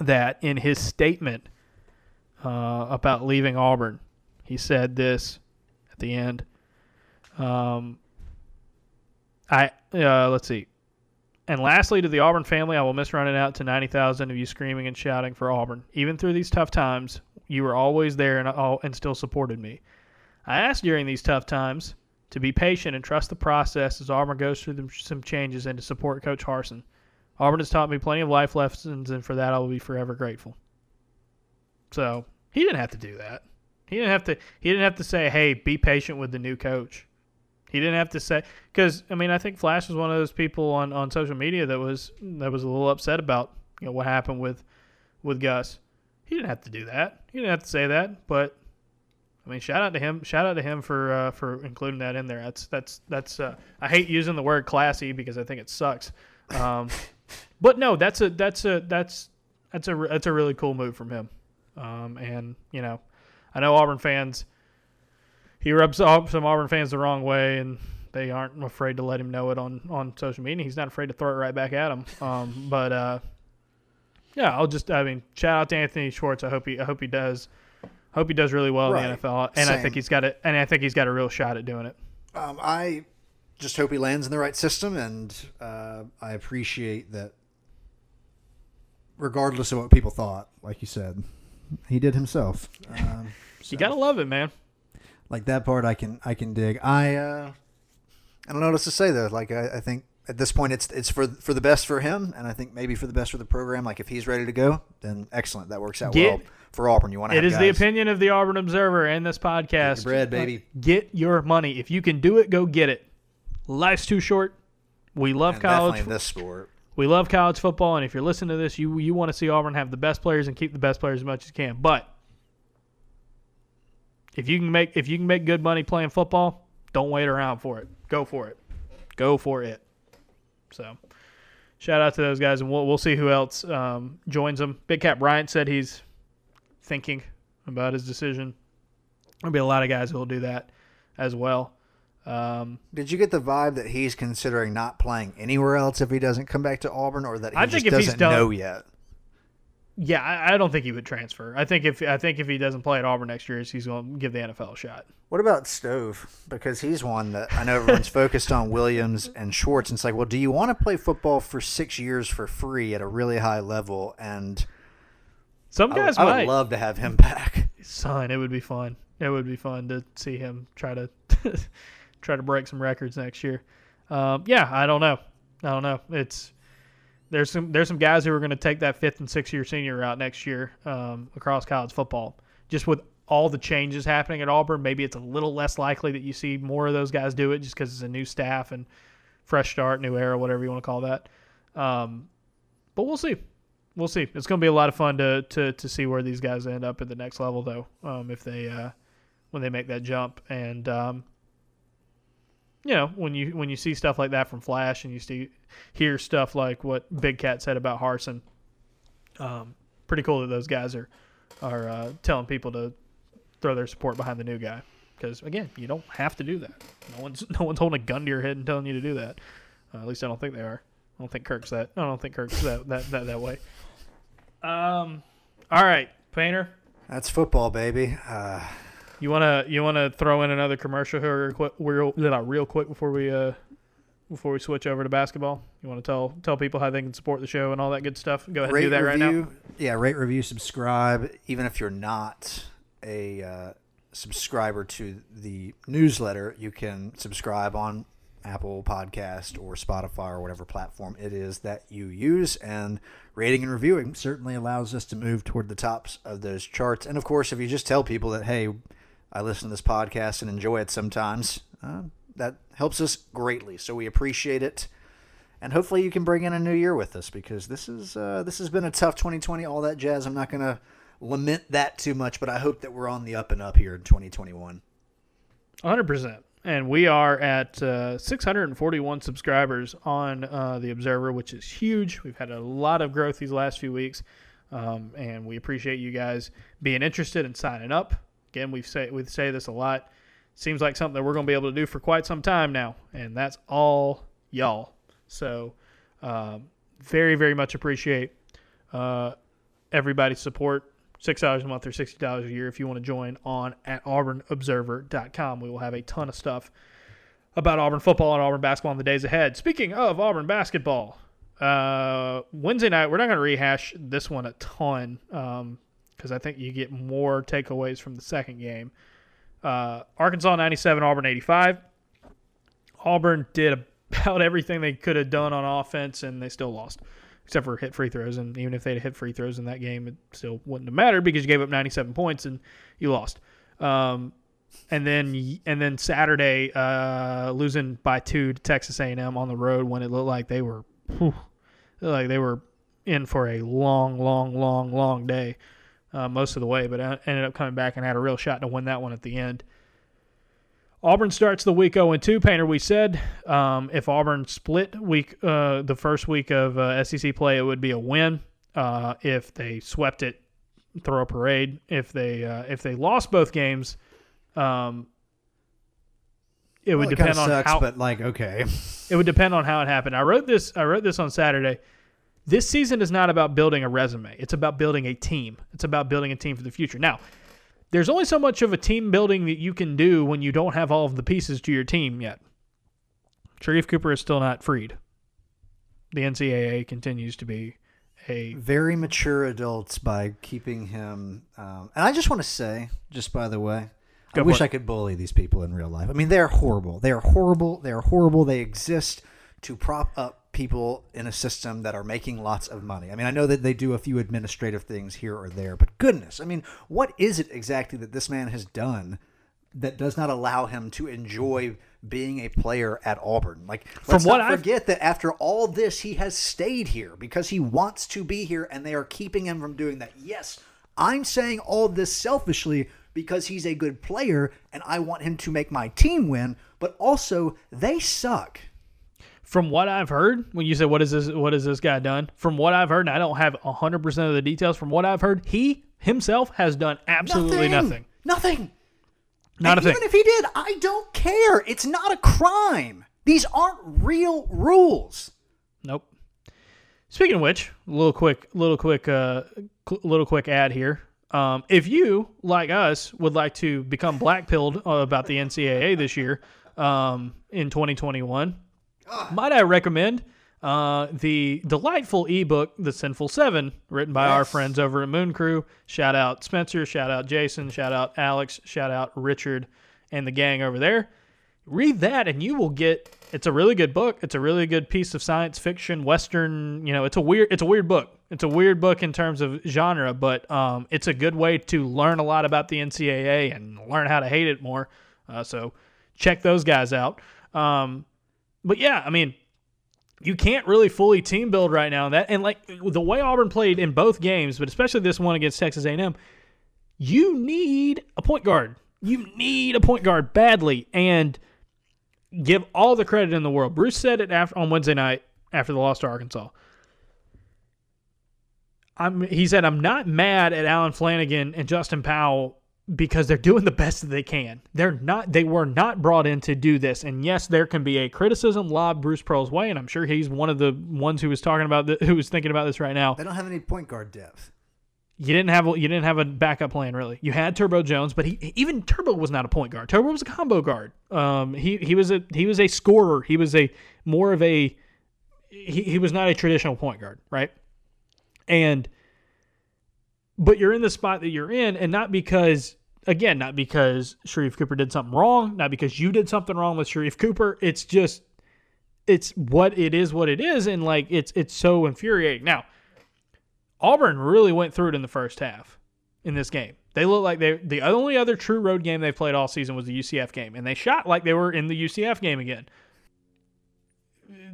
that in his statement uh, about leaving Auburn, he said this at the end. Um, I uh, let's see. And lastly, to the Auburn family, I will miss running out to ninety thousand of you screaming and shouting for Auburn. Even through these tough times, you were always there and and still supported me. I ask during these tough times to be patient and trust the process as Auburn goes through some changes and to support Coach Harsin. Auburn has taught me plenty of life lessons, and for that I will be forever grateful. So he didn't have to do that. He didn't have to. He didn't have to say, "Hey, be patient with the new coach." He didn't have to say because I mean I think Flash was one of those people on, on social media that was that was a little upset about you know what happened with with Gus. He didn't have to do that. He didn't have to say that, but I mean, shout out to him. Shout out to him for uh, for including that in there. That's that's that's. Uh, I hate using the word classy because I think it sucks. Um, [laughs] but no, that's a that's a that's that's a that's a really cool move from him. Um, and you know, I know Auburn fans. He rubs some Auburn fans the wrong way, and they aren't afraid to let him know it on on social media. He's not afraid to throw it right back at him. Um, but uh, yeah, I'll just I mean, shout out to Anthony Schwartz. I hope he I hope he does. Hope he does really well in the NFL, and I think he's got it. And I think he's got a real shot at doing it. Um, I just hope he lands in the right system, and uh, I appreciate that. Regardless of what people thought, like you said, he did himself. Um, [laughs] You gotta love it, man. like that part, I can I can dig. I uh, I don't know what else to say though. Like I, I think at this point, it's it's for for the best for him, and I think maybe for the best for the program. Like if he's ready to go, then excellent. That works out Get- well for Auburn. You want to? It is the opinion of the Auburn Observer and this podcast. bread, baby. Get your money. If you can do it, go get it. Life's too short. We love college. Definitely this sport. We love college football, and if you're listening to this, you you want to see Auburn have the best players and keep the best players as much as you can. But if you can make if you can make good money playing football, don't wait around for it. Go for it. Go for it. So, shout out to those guys, and we'll we'll see who else um, joins them. Big Cat Bryant said he's thinking about his decision. There'll be a lot of guys who will do that as well. Um, Did you get the vibe that he's considering not playing anywhere else if he doesn't come back to Auburn, or that he I just think if he's doesn't done- know yet? Yeah, I, I don't think he would transfer. I think if I think if he doesn't play at Auburn next year, he's going to give the NFL a shot. What about Stove? Because he's one that I know everyone's [laughs] focused on Williams and Schwartz. And it's like, well, do you want to play football for six years for free at a really high level? And Some I would, guys I would might. love to have him back. Son, it would be fun. It would be fun to see him try to [laughs] try to break some records next year. Um, yeah, I don't know. I don't know. It's there's some there's some guys who are going to take that fifth and sixth year senior route next year um, across college football. Just with all the changes happening at Auburn, maybe it's a little less likely that you see more of those guys do it, just because it's a new staff and fresh start, new era, whatever you want to call that. Um, but we'll see. We'll see. It's going to be a lot of fun to, to, to see where these guys end up at the next level, though. Um, if they uh, when they make that jump, and um, you know when you when you see stuff like that from Flash, and you see hear stuff like what Big Cat said about Harsin, um, pretty cool that those guys are are uh, telling people to throw their support behind the new guy. Because again, you don't have to do that. No one's [laughs] no one's holding a gun to your head and telling you to do that. Uh, at least I don't think they are. I don't think Kirk's that. I don't think Kirk's that that that, that way. Um. All right, Painter. That's football, baby. Uh, You wanna you wanna throw in another commercial here real, real, quick before we uh before we switch over to basketball? You want to tell tell people how they can support the show and all that good stuff? Go ahead and do that right now. Yeah, rate, review, subscribe. Even if you're not a uh, subscriber to the newsletter, you can subscribe on Apple Podcast or Spotify or whatever platform it is that you use. And rating and reviewing certainly allows us to move toward the tops of those charts. And of course, if you just tell people that, hey, I listen to this podcast and enjoy it sometimes, uh, that helps us greatly. So we appreciate it and hopefully you can bring in a new year with us because this is uh, this has been a tough 2020 all that jazz i'm not going to lament that too much but i hope that we're on the up and up here in 2021 100%. And we are at uh, 641 subscribers on uh, the Observer, which is huge. We've had a lot of growth these last few weeks, um, and we appreciate you guys being interested and signing up. Again, we say we say this a lot. Seems like something that we're going to be able to do for quite some time now, and that's all y'all. So, um, very very much appreciate uh, everybody's support. Six dollars a month or sixty dollars a year if you want to join on at auburnobserver.com. We will have a ton of stuff about Auburn football and Auburn basketball in the days ahead. Speaking of Auburn basketball, uh, Wednesday night we're not going to rehash this one a ton because I think you get more takeaways from the second game. Uh, Arkansas 97, Auburn 85. Auburn did about [laughs] everything they could have done on offense, and they still lost, except for hit free throws. And even if they'd hit free throws in that game, it still wouldn't have mattered because you gave up 97 points and you lost. Um, and then and then Saturday, uh, losing by two to Texas A&M on the road when it looked like they were, whew, like they were in for a long, long, long, long day uh, most of the way, but uh, ended up coming back and had a real shot to win that one at the end. Auburn starts the week 0 2. Painter, we said um, if Auburn split week uh, the first week of uh, SEC play, it would be a win. Uh, if they swept it, throw a parade. If they uh, if they lost both games, um, it would Well, depend on sucks, how but like okay [laughs] it would depend on how it happened. I wrote this. I wrote this on Saturday. This season is not about building a resume. It's about building a team. It's about building a team for the future. Now, there's only so much of a team building that you can do when you don't have all of the pieces to your team yet. Sharife Cooper is still not freed. The NCAA continues to be a very mature adults by keeping him um, and i just want to say just by the way Go i wish it. i could bully these people in real life i mean they're horrible they are horrible they are horrible they exist to prop up people in a system that are making lots of money. I mean, I know that they do a few administrative things here or there, but goodness, I mean, what is it exactly that this man has done that does not allow him to enjoy being a player at Auburn? Like, let's what not I've- forget that after all this, he has stayed here because he wants to be here, and they are keeping him from doing that. Yes, I'm saying all this selfishly because he's a good player, and I want him to make my team win. But also, they suck. From what I've heard, when you say what is this what has this guy done? From what I've heard, and I don't have hundred percent of the details. From what I've heard, he himself has done absolutely nothing. Nothing. Not and a thing. Even if he did, I don't care. It's not a crime. These aren't real rules. Nope. Speaking of which, a little quick, little quick, uh, cl- little quick ad here. Um, if you, like us, would like to become blackpilled uh, about the NCAA this year, um, in 2021, [laughs] might I recommend uh, the delightful ebook, The Sinful Seven, written by our friends over at Moon Crew. Shout out Spencer, shout out Jason, shout out Alex, shout out Richard, and the gang over there. Read that and you will get it's a really good book. It's a really good piece of science fiction western you know it's a weird it's a weird book. It's a weird book in terms of genre but um, it's a good way to learn a lot about the ncaa and learn how to hate it more. Uh, so check those guys out. Um, but yeah i mean you can't really fully team build right now that and like the way auburn played in both games but especially this one against texas a&m you need a point guard you need a point guard badly and give all the credit in the world. Bruce said it after on Wednesday night after the loss to Arkansas. I'm he said I'm not mad at Allen Flanigan and Justin Powell because they're doing the best that they can. They're not they were not brought in to do this. And yes, there can be a criticism lobbed Bruce Pearl's way and I'm sure he's one of the ones who was talking about the, [laughs] who was thinking about this right now. They don't have any point guard depth. You didn't have a, you didn't have a backup plan really. You had Turbo Jones, but he even Turbo was not a point guard. Turbo was a combo guard. Um, he he was a he was a scorer. He was a more of a he, he was not a traditional point guard, right? And but you're in the spot that you're in, and not because again, not because Sharife Cooper did something wrong, not because you did something wrong with Sharife Cooper. It's just it's what it is, what it is, and like it's it's so infuriating. Now, Auburn really went through it in the first half in this game. They look like they the only other true road game they played all season was the UCF game, and they shot like they were in the UCF game again.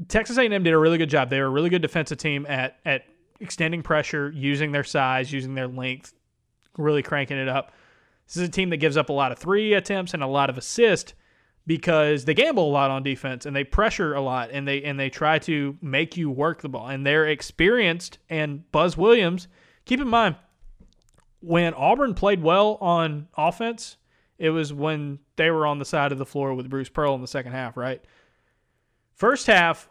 Texas A&M did a really good job. They were a really good defensive team at at extending pressure, using their size, using their length, really cranking it up. This is a team that gives up a lot of three attempts and a lot of assist because they gamble a lot on defense and they pressure a lot and they and they try to make you work the ball and they're experienced and Buzz Williams keep in mind when Auburn played well on offense it was when they were on the side of the floor with Bruce Pearl in the second half right first half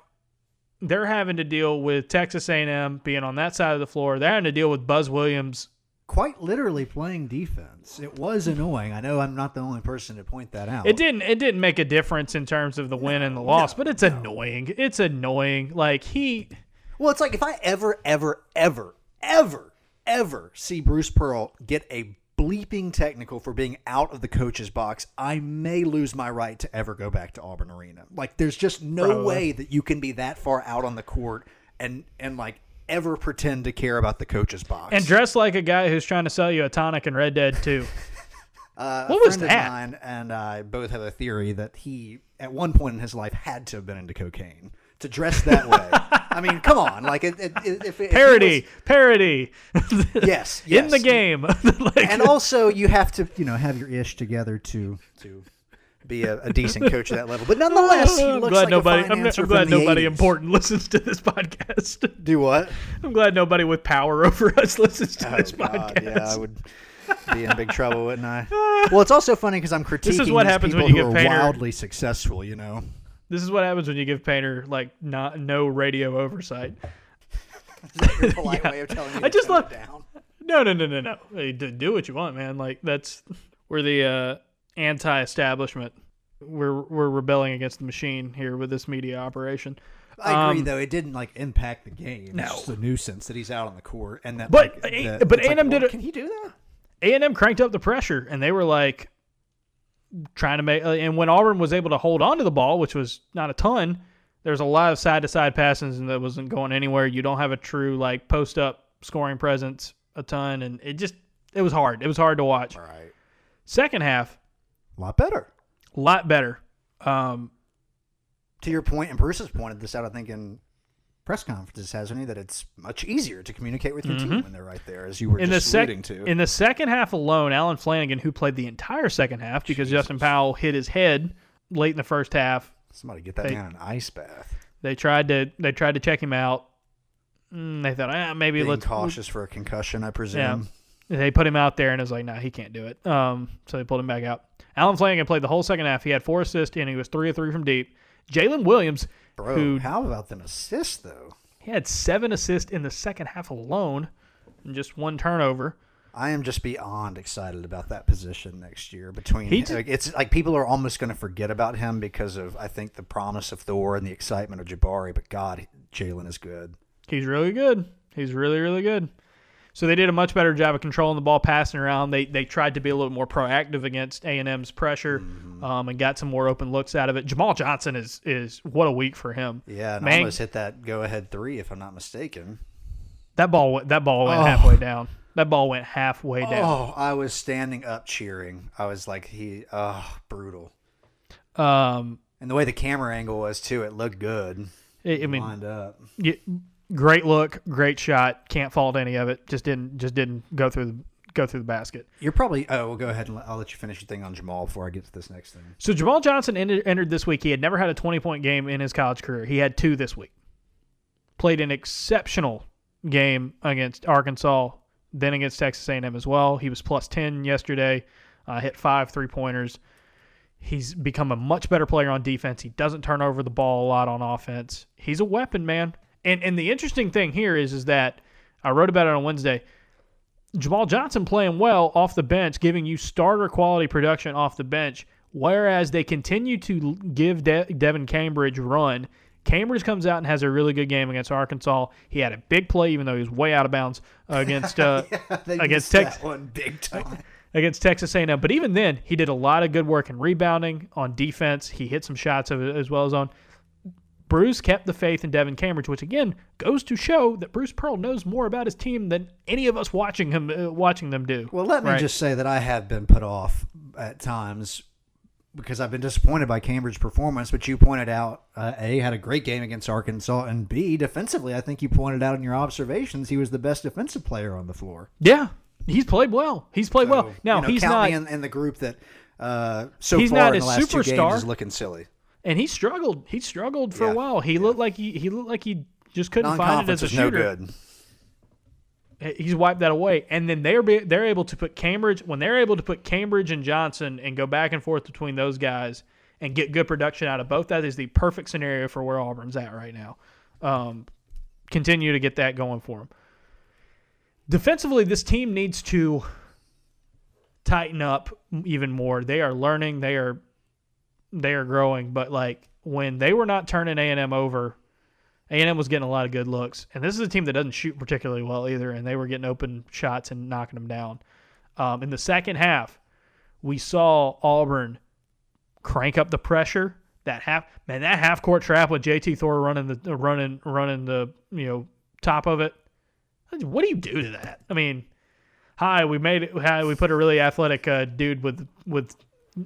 they're having to deal with Texas A&M being on that side of the floor they're having to deal with Buzz Williams Quite literally playing defense. It was annoying. I know I'm not the only person to point that out. It didn't. It didn't make a difference in terms of the win and the loss, but it's annoying. It's annoying. Like he, Well, it's like if I ever, ever, ever, ever, ever see Bruce Pearl get a bleeping technical for being out of the coach's box, I may lose my right to ever go back to Auburn Arena. Like, there's just no Probably. way that you can be that far out on the court and and like ever pretend to care about the coach's box. and dress like a guy who's trying to sell you a tonic and Red Dead 2. [laughs] Uh, What a was that? Mine and I both have a theory that he, at one point in his life, had to have been into cocaine to dress that way. I mean, come on, like it, it, it, if, if Parody, was- parody. yes, [laughs] in the game. [laughs] Like, and also you have to, you know, have your ish together to to be a, a decent coach at that level. But nonetheless, he I'm glad like nobody. I'm, I'm glad nobody 80s. important [laughs] listens to this podcast. Do what? I'm glad nobody with power over us listens to oh, this Oh, God, podcast. yeah, I would be in big trouble, wouldn't I? Well, it's also funny because I'm critiquing is what these happens when people you who are Painter- wildly successful. You know, This is what happens when you give Painter like not no radio oversight. Your polite [laughs] way of telling I just love- down. No, no, no, no, no. Hey, do what you want, man. Like that's we're the uh, anti-establishment. We're we're rebelling against the machine here with this media operation. I agree, Um, though it didn't like impact the game. No. it's just a nuisance that he's out on the court, and that. But like, A- the- but A&M did well, it- Can he do that? A and M cranked up the pressure, and they were like trying to make. uh, And when Auburn was able to hold on to the ball, which was not a ton, There's a lot of side to side passes and that wasn't going anywhere. You don't have a true like post up scoring presence a ton, and it just it was hard. It was hard to watch. Right. Second half, A lot better. a lot better. Um, To your point, and Bruce has pointed this out, I think, in press conferences, hasn't he? That it's much easier to communicate with your team when they're right there, as you were Mm-hmm. in the just sec- alluding to. in the second half alone, Allen Flanigan, who played the entire second half because Justin Powell hit his head late in the first half, Somebody get that they- man an ice bath. they tried to they tried to check him out. Mm, they thought, ah, maybe Being let's cautious for a concussion, I presume. They put him out there and it was like, no, he can't do it. Um, so they pulled him back out. Allen Flanigan played the whole second half. He had four assists and he was three of three from deep. Jalen Williams, Bro, who how about them assists though? he had seven assists in the second half alone, and just one turnover. I am just beyond excited about that position next year. Between like, it's like people are almost going to forget about him because of I think the promise of Thor and the excitement of Jabari. But God, Jalen is good. He's really good. He's really, really good. So they did a much better job of controlling the ball, passing around. They they tried to be a little more proactive against A and M's pressure, um, and got some more open looks out of it. Jamal Johnson is is what a week for him. Yeah, and Man- almost hit that go ahead three if I'm not mistaken. That ball went- that ball went Oh. halfway down. That ball went halfway down. Oh, I was standing up cheering. I was like, he, oh, brutal. Um, And the way the camera angle was too, it looked good. I, I mean, lined up. Yeah, great look, great shot. Can't fault any of it. Just didn't just didn't go through the go through the basket. You're probably. Oh, we'll go ahead and I'll let you finish your thing on Jamal before I get to this next thing. So Jamal Johnson entered, entered this week. He had never had a 20 point game in his college career. He had two this week. Played an exceptional game against Arkansas, then against Texas A&M as well. He was plus 10 yesterday. Uh, hit five three pointers. He's become a much better player on defense. He doesn't turn over the ball a lot on offense. He's a weapon, man. And and the interesting thing here is is that I wrote about it on Wednesday. Jamal Johnson playing well off the bench, giving you starter quality production off the bench, whereas they continue to give De- Devan Cambridge run. Cambridge comes out and has a really good game against Arkansas. He had a big play, even though he was way out of bounds against [laughs] uh, They Against missed Tex- that one big time. against Texas A&M. But even then, he did a lot of good work in rebounding on defense. He hit some shots of it as well as on. Bruce kept the faith in Devan Cambridge, which again goes to show that Bruce Pearl knows more about his team than any of us watching him uh, watching them do. Well, let me Right. just say that I have been put off at times because I've been disappointed by Cambridge's performance. But you pointed out, uh, A, had a great game against Arkansas, and B, defensively, I think you pointed out in your observations he was the best defensive player on the floor. Yeah, he's played well. He's played well. Now you know, he's not, in, in the group that uh, so He's far not in the last two games is looking silly. And he struggled. He struggled for Yeah, a while. He looked like he he looked like he just couldn't find it as a no shooter. good. he's wiped that away. And then they're be, they're able to put Cambridge when they're able to put Cambridge and Johnson and go back and forth between those guys and get good production out of both. That is the perfect scenario for where Auburn's at right now. Um, continue to get that going for them. Defensively, this team needs to tighten up even more. They are learning. They are they are growing. But like when they were not turning A and M over a&M was getting a lot of good looks, and this is a team that doesn't shoot particularly well either, and they were getting open shots and knocking them down. Um, in the second half, we saw Auburn crank up the pressure. That half man, that half court trap with JT Thor running the running running the you know top of it. What do you do to that? I mean, hi, we made it. Hi, we put a really athletic uh, dude with with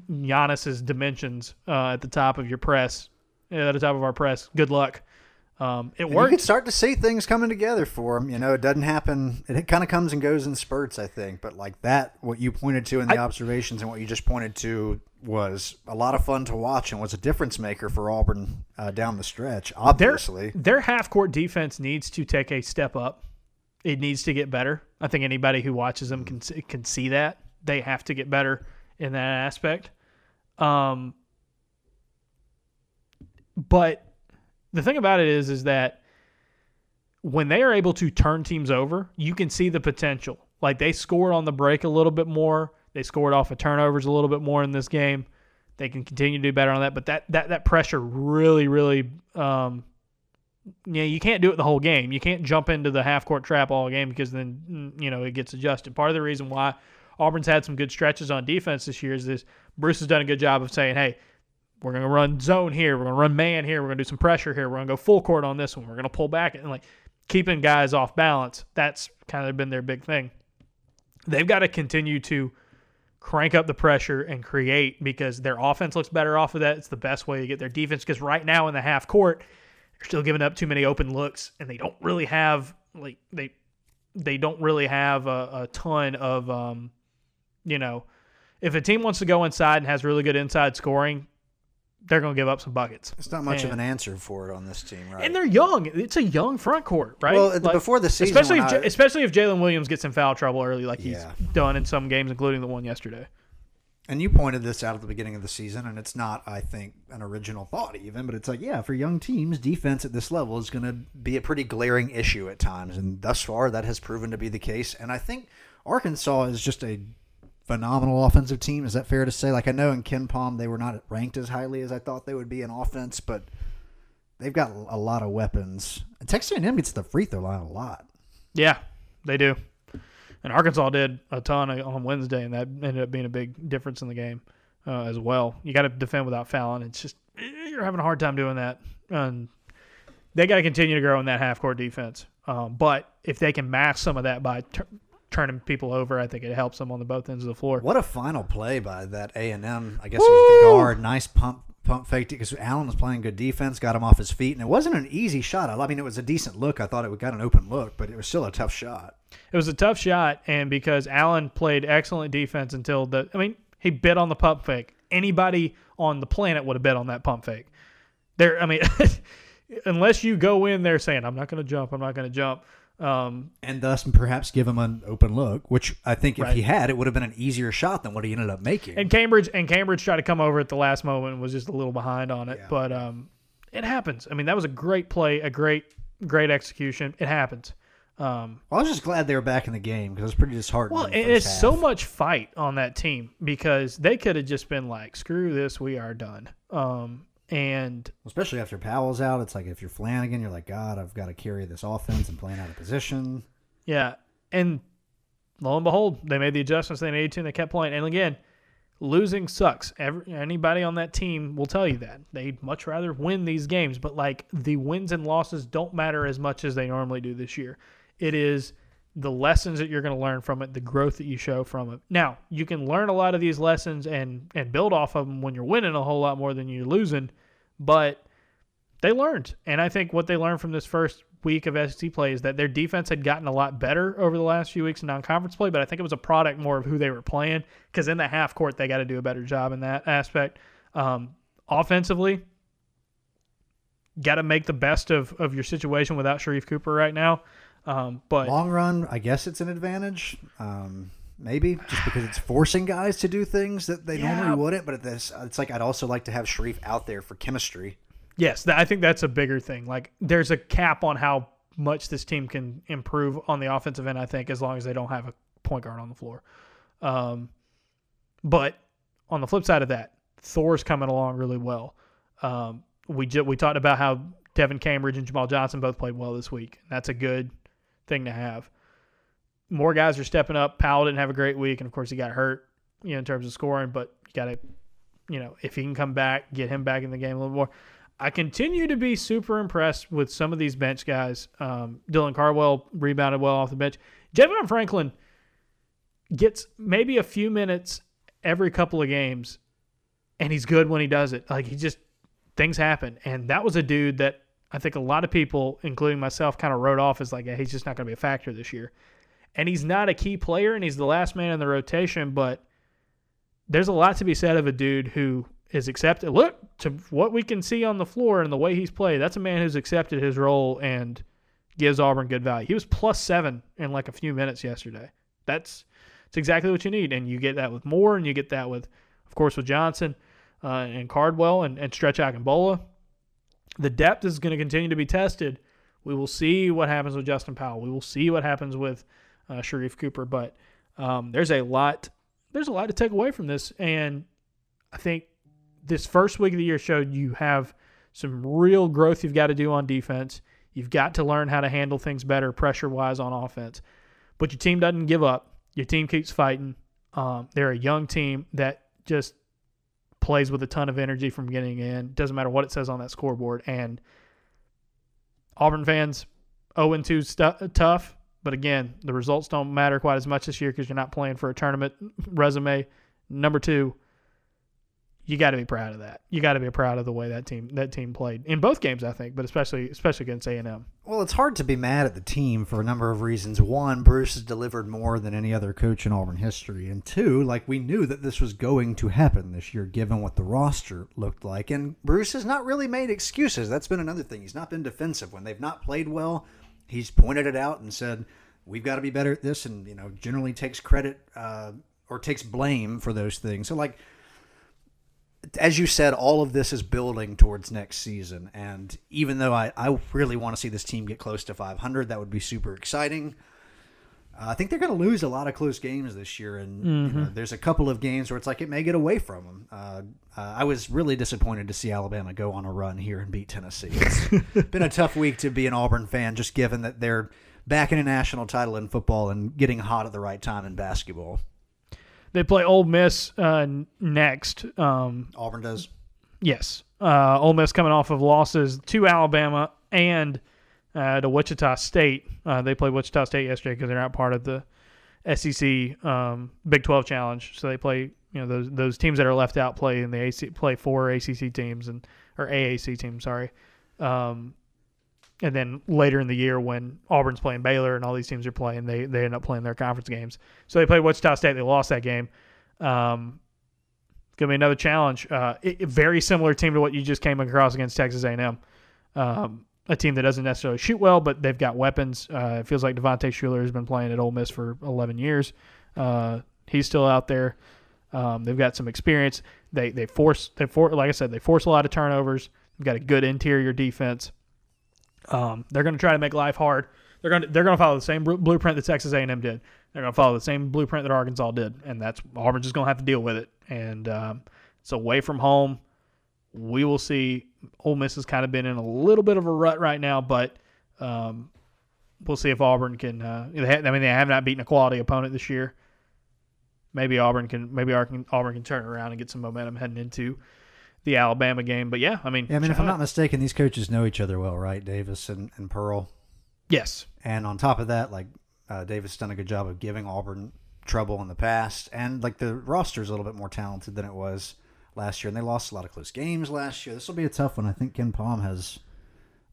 Giannis's dimensions uh, at the top of your press, uh, at the top of our press. Good luck. Um, it And you can start to see things coming together for him. You know, it doesn't happen. It kind of comes and goes in spurts, I think. But like that, what you pointed to in the I- observations and what you just pointed to was a lot of fun to watch and was a difference maker for Auburn uh, down the stretch. Obviously, their half court defense needs to take a step up. It needs to get better. I think anybody who watches them can can see that they have to get better in that aspect. Um, but the thing about it is, is that when they are able to turn teams over, you can see the potential. Like they scored on the break a little bit more. They scored off of turnovers a little bit more in this game. They can continue to do better on that, but that that that pressure really, really, um, yeah, you can't do it the whole game. You can't jump into the half court trap all game because then you know it gets adjusted. Part of the reason why Auburn's had some good stretches on defense this year is this Bruce has done a good job of saying, hey, we're going to run zone here. We're going to run man here. We're going to do some pressure here. We're going to go full court on this one. We're going to pull back and like keeping guys off balance. That's kind of been their big thing. They've got to continue to crank up the pressure and create because their offense looks better off of that. It's the best way to get their defense because right now in the half court, they're still giving up too many open looks and they don't really have like they they don't really have a, a ton of um you know if a team wants to go inside and has really good inside scoring, they're going to give up some buckets. It's not much And- of an answer for it on this team, right? And they're young. It's a young front court, right? Well, before the season, especially if, especially if Jaylin Williams gets in foul trouble early, like Yeah. he's done in some games, including the one yesterday. And you pointed this out at the beginning of the season, and it's not, I think, an original thought even, but it's like, yeah, for young teams, defense at this level is going to be a pretty glaring issue at times, and thus far that has proven to be the case. And I think Arkansas is just a phenomenal offensive team. Is that fair to say? Like I know in KenPom they were not ranked as highly as I thought they would be in offense, but they've got a lot of weapons. And Texas A&M gets the free throw line a lot. Yeah, they do. And Arkansas did a ton on Wednesday, and that ended up being a big difference in the game uh, as well. You got to defend without fouling. It's just you're having a hard time doing that, and they got to continue to grow in that half court defense. Um, but if they can mask some of that by turning people over, I think it helps them on the both ends of the floor. What a final play by that A and M. I guess it was the guard. Nice pump pump faked it because Allen was playing good defense, got him off his feet, and it wasn't an easy shot. I mean, it was a decent look. I thought it got an open look, but it was still a tough shot. It was a tough shot, and because Allen played excellent defense until the, I mean, he bit on the pump fake. Anybody on the planet would have bet on that pump fake. There, I mean, [laughs] unless you go in there saying, "I'm not going to jump, I'm not going to jump." Um, And thus, perhaps give him an open look, which I think if Right. he had, it would have been an easier shot than what he ended up making. and Cambridge and Cambridge tried to come over at the last moment and was just a little behind on it, Yeah. but um, it happens. I mean, that was a great play, a great, great execution. It happens. Um, I was just glad they were back in the game because it was pretty disheartening. Well, in the and first it's so much fight on that team because they could have just been like, "Screw this, we are done." Um, and especially after Powell's out. It's like if you're Flanigan, you're like, God, I've got to carry this offense and playing out of position. yeah, and lo and behold, they made the adjustments they needed to, and they kept playing. And again, losing sucks. Every, anybody on that team will tell you that they'd much rather win these games, but like the wins and losses don't matter as much as they normally do this year. It is the lessons that you're going to learn from it, the growth that you show from it. Now, you can learn a lot of these lessons and and build off of them when you're winning a whole lot more than you're losing, but they learned. And I think what they learned from this first week of SEC play is that their defense had gotten a lot better over the last few weeks in non-conference play, but I think it was a product more of who they were playing because in the half court they got to do a better job in that aspect. Um, offensively, got to make the best of, of your situation without Sharife Cooper right now. Um, but Long run, I guess it's an advantage. Um, maybe just because it's forcing guys to do things that they Yeah. normally wouldn't. But this, it's like I'd also like to have Sharife out there for chemistry. Yes, I think that's a bigger thing. Like, there's a cap on how much this team can improve on the offensive end. I think as long as they don't have a point guard on the floor. Um, but on the flip side of that, Thor's coming along really well. Um, we ju- we talked about how Devan Cambridge and Jamal Johnson both played well this week. That's a good thing to have. More guys are stepping up. Powell didn't have a great week, and of course he got hurt, you know, in terms of scoring. But you got to, you know, if he can come back, get him back in the game a little more. I continue to be super impressed with some of these bench guys. Um, Dylan Cardwell rebounded well off the bench. Javon Franklin gets maybe a few minutes every couple of games, and he's good when he does it. Like he just things happen, and that was a dude that I think a lot of people, including myself, kind of wrote off as like yeah, he's just not going to be a factor this year. And he's not a key player, and he's the last man in the rotation, but there's a lot to be said of a dude who is accepted. Look to what we can see on the floor and the way he's played. That's a man who's accepted his role and gives Auburn good value. He was plus seven in like a few minutes yesterday. That's it's exactly what you need, and you get that with Moore, and you get that with, of course, with Johnson uh, and Cardwell and, and Stretch Bola. The depth is going to continue to be tested. We will see what happens with Justin Powell. We will see what happens with uh, Sharife Cooper, but um, there's a lot. There's a lot to take away from this, and I think this first week of the year showed you have some real growth you've got to do on defense. You've got to learn how to handle things better pressure wise on offense. But your team doesn't give up. Your team keeps fighting. Um, they're a young team that just plays with a ton of energy from getting in. Doesn't matter what it says on that scoreboard. And Auburn fans, 0 2 stu- tough. But again, the results don't matter quite as much this year because you're not playing for a tournament resume. Number two, you got to be proud of that. You got to be proud of the way that team that team played in both games, I think, but especially especially against A and M. Well, it's hard to be mad at the team for a number of reasons. One, Bruce has delivered more than any other coach in Auburn history, and two, like we knew that this was going to happen this year, given what the roster looked like. And Bruce has not really made excuses. That's been another thing. He's not been defensive when they've not played well. He's pointed it out and said, "We've got to be better at this," and you know, generally takes credit uh, or takes blame for those things. So, like as you said, all of this is building towards next season. And even though I, I really want to see this team get close to 500, that would be super exciting. Uh, I think they're going to lose a lot of close games this year. And mm-hmm. you know, there's a couple of games where it's like it may get away from them. Uh, uh, I was really disappointed to see Alabama go on a run here and beat Tennessee. It's [laughs] been a tough week to be an Auburn fan, just given that they're back in a national title in football and getting hot at the right time in basketball. They play Ole Miss uh, next. Um, Auburn does. Yes. Uh, Ole Miss coming off of losses to Alabama and uh, to Wichita State. Uh, they played Wichita State yesterday because they're not part of the SEC um, Big 12 Challenge. So they play, you know, those those teams that are left out play in the AC play four ACC teams and or AAC teams. Sorry. Um, and then later in the year when Auburn's playing Baylor and all these teams are playing, they they end up playing their conference games. So they played Wichita State. They lost that game. Um, gonna be another challenge. Uh, it, very similar team to what you just came across against Texas A&M. Um, a team that doesn't necessarily shoot well, but they've got weapons. Uh, it feels like Devontae Shuler has been playing at Ole Miss for 11 years. Uh, he's still out there. Um, they've got some experience. They they force they for like I said they force a lot of turnovers. They've got a good interior defense. Um, they're going to try to make life hard. They're going to they're going to follow the same blueprint that Texas A&M did. They're going to follow the same blueprint that Arkansas did, and that's Auburn's just going to have to deal with it. And um, it's away from home. We will see. Ole Miss has kind of been in a little bit of a rut right now, but um, we'll see if Auburn can. Uh, have, I mean, they have not beaten a quality opponent this year. Maybe Auburn can. Maybe Auburn can turn around and get some momentum heading into the Alabama game. But yeah, I mean, yeah, I mean, if I'm not mistaken, these coaches know each other well, right? Davis and, and Pearl. Yes. And on top of that, like uh, Davis done a good job of giving Auburn trouble in the past, and like the roster is a little bit more talented than it was last year, and they lost a lot of close games last year. This will be a tough one. I think KenPom has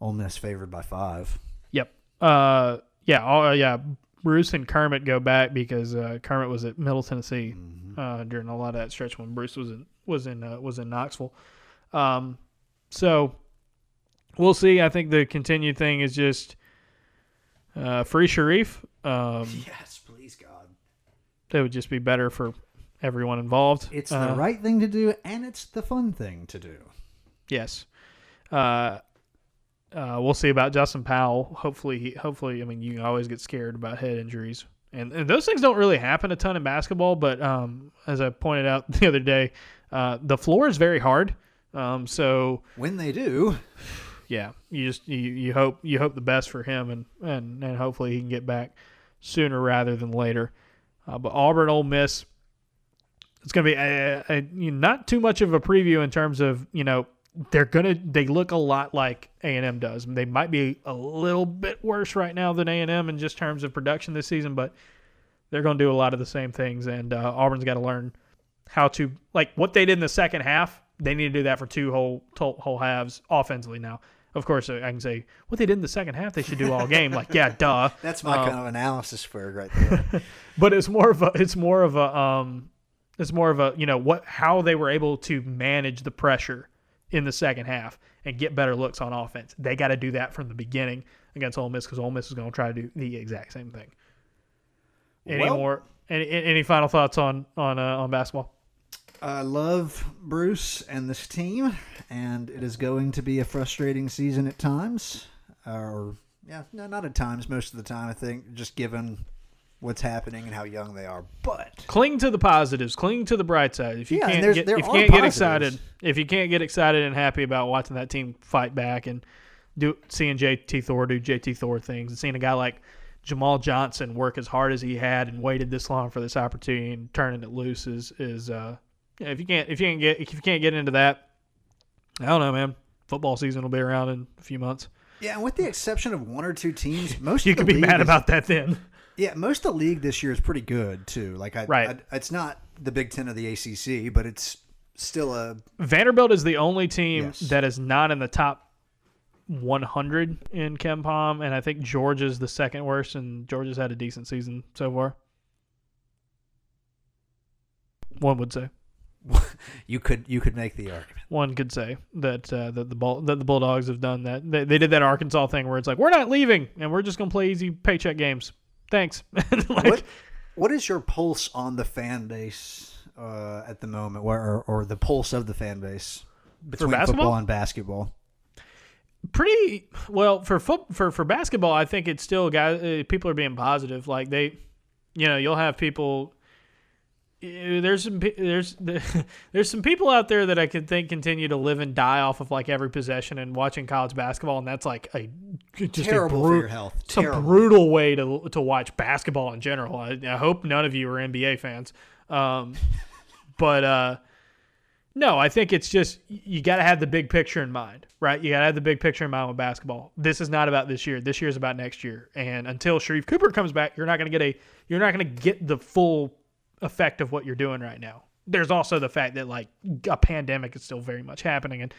Ole Miss favored by five. Yep. Uh, yeah. Uh, yeah. Bruce and Kermit go back because uh, Kermit was at Middle Tennessee mm-hmm. uh, during a lot of that stretch when Bruce was in was in uh, was in Knoxville. Um, so we'll see. I think the continued thing is just uh, free Sharife. Um, [laughs] yes, please God. It would just be better for everyone involved. It's the uh, right thing to do, and it's the fun thing to do. Yes. Uh, uh, we'll see about Justin Powell. Hopefully, he, hopefully, I mean, you always get scared about head injuries, and, and those things don't really happen a ton in basketball. But um, as I pointed out [laughs] the other day, uh, the floor is very hard. Um, so when they do, yeah, you just you, you hope you hope the best for him, and and and hopefully he can get back sooner rather than later. Uh, but Auburn, Ole Miss, it's going to be a, a, not too much of a preview in terms of you know they're gonna they look a lot like A and M does. They might be a little bit worse right now than A and M in just terms of production this season, but they're going to do a lot of the same things, and uh, Auburn's got to learn how to like what they did in the second half. They need to do that for two whole whole halves offensively. Now, of course, I can say what they did in the second half. They should do all game. like, yeah, duh. [laughs] That's my um, kind of analysis for it right there. [laughs] but it's more of a it's more of a um, it's more of a you know what how they were able to manage the pressure in the second half and get better looks on offense. They got to do that from the beginning against Ole Miss because Ole Miss is going to try to do the exact same thing. Any well, more? Any, any final thoughts on on uh, on basketball? I love Bruce and this team, and it is going to be a frustrating season at times. Or, yeah, no, not at times, most of the time, I think, just given what's happening and how young they are. But cling to the positives, cling to the bright side. If you yeah, can't, get, if you can't get excited, if you can't get excited and happy about watching that team fight back and do seeing JT Thor do JT Thor things, and seeing a guy like Jamal Johnson work as hard as he had and waited this long for this opportunity and turning it loose is is uh, yeah, if you can't if you can't get if you can't get into that, I don't know, man. Football season will be around in a few months. Yeah, and with the exception of one or two teams, [laughs] most You could be mad is- about that then. Yeah, most of the league this year is pretty good too. Like, I, Right. I- it's not the Big Ten of the ACC, but it's still a Vanderbilt is the only team Yes. that is not in the top 100 in KenPom, and I think Georgia's the second worst, and Georgia's had a decent season so far. One would say. [laughs] you could you could make the argument. One could say that uh, that the Bull, that the Bulldogs have done that. They, they did that Arkansas thing where it's like we're not leaving and we're just gonna play easy paycheck games. Thanks. [laughs] like, What what is your pulse on the fan base uh, at the moment, or, or the pulse of the fan base between football and basketball? pretty well for foot for for basketball. I think it's still guys. Uh, people are being positive. Like they, you know, you'll have people. There's some there's [laughs] there's some people out there that I could think continue to live and die off of like every possession and watching college basketball, and that's like a just Terrible a for your health. It's a brutal way to to watch basketball in general. I, I hope none of you are NBA fans, um, [laughs] but uh, no, I think it's just you got to have the big picture in mind, right? You got to have the big picture in mind with basketball. This is not about this year. This year is about next year. And until Sharife Cooper comes back, you're not going to get a you're not going to get the full effect of what you're doing right now. There's also the fact that like a pandemic is still very much happening and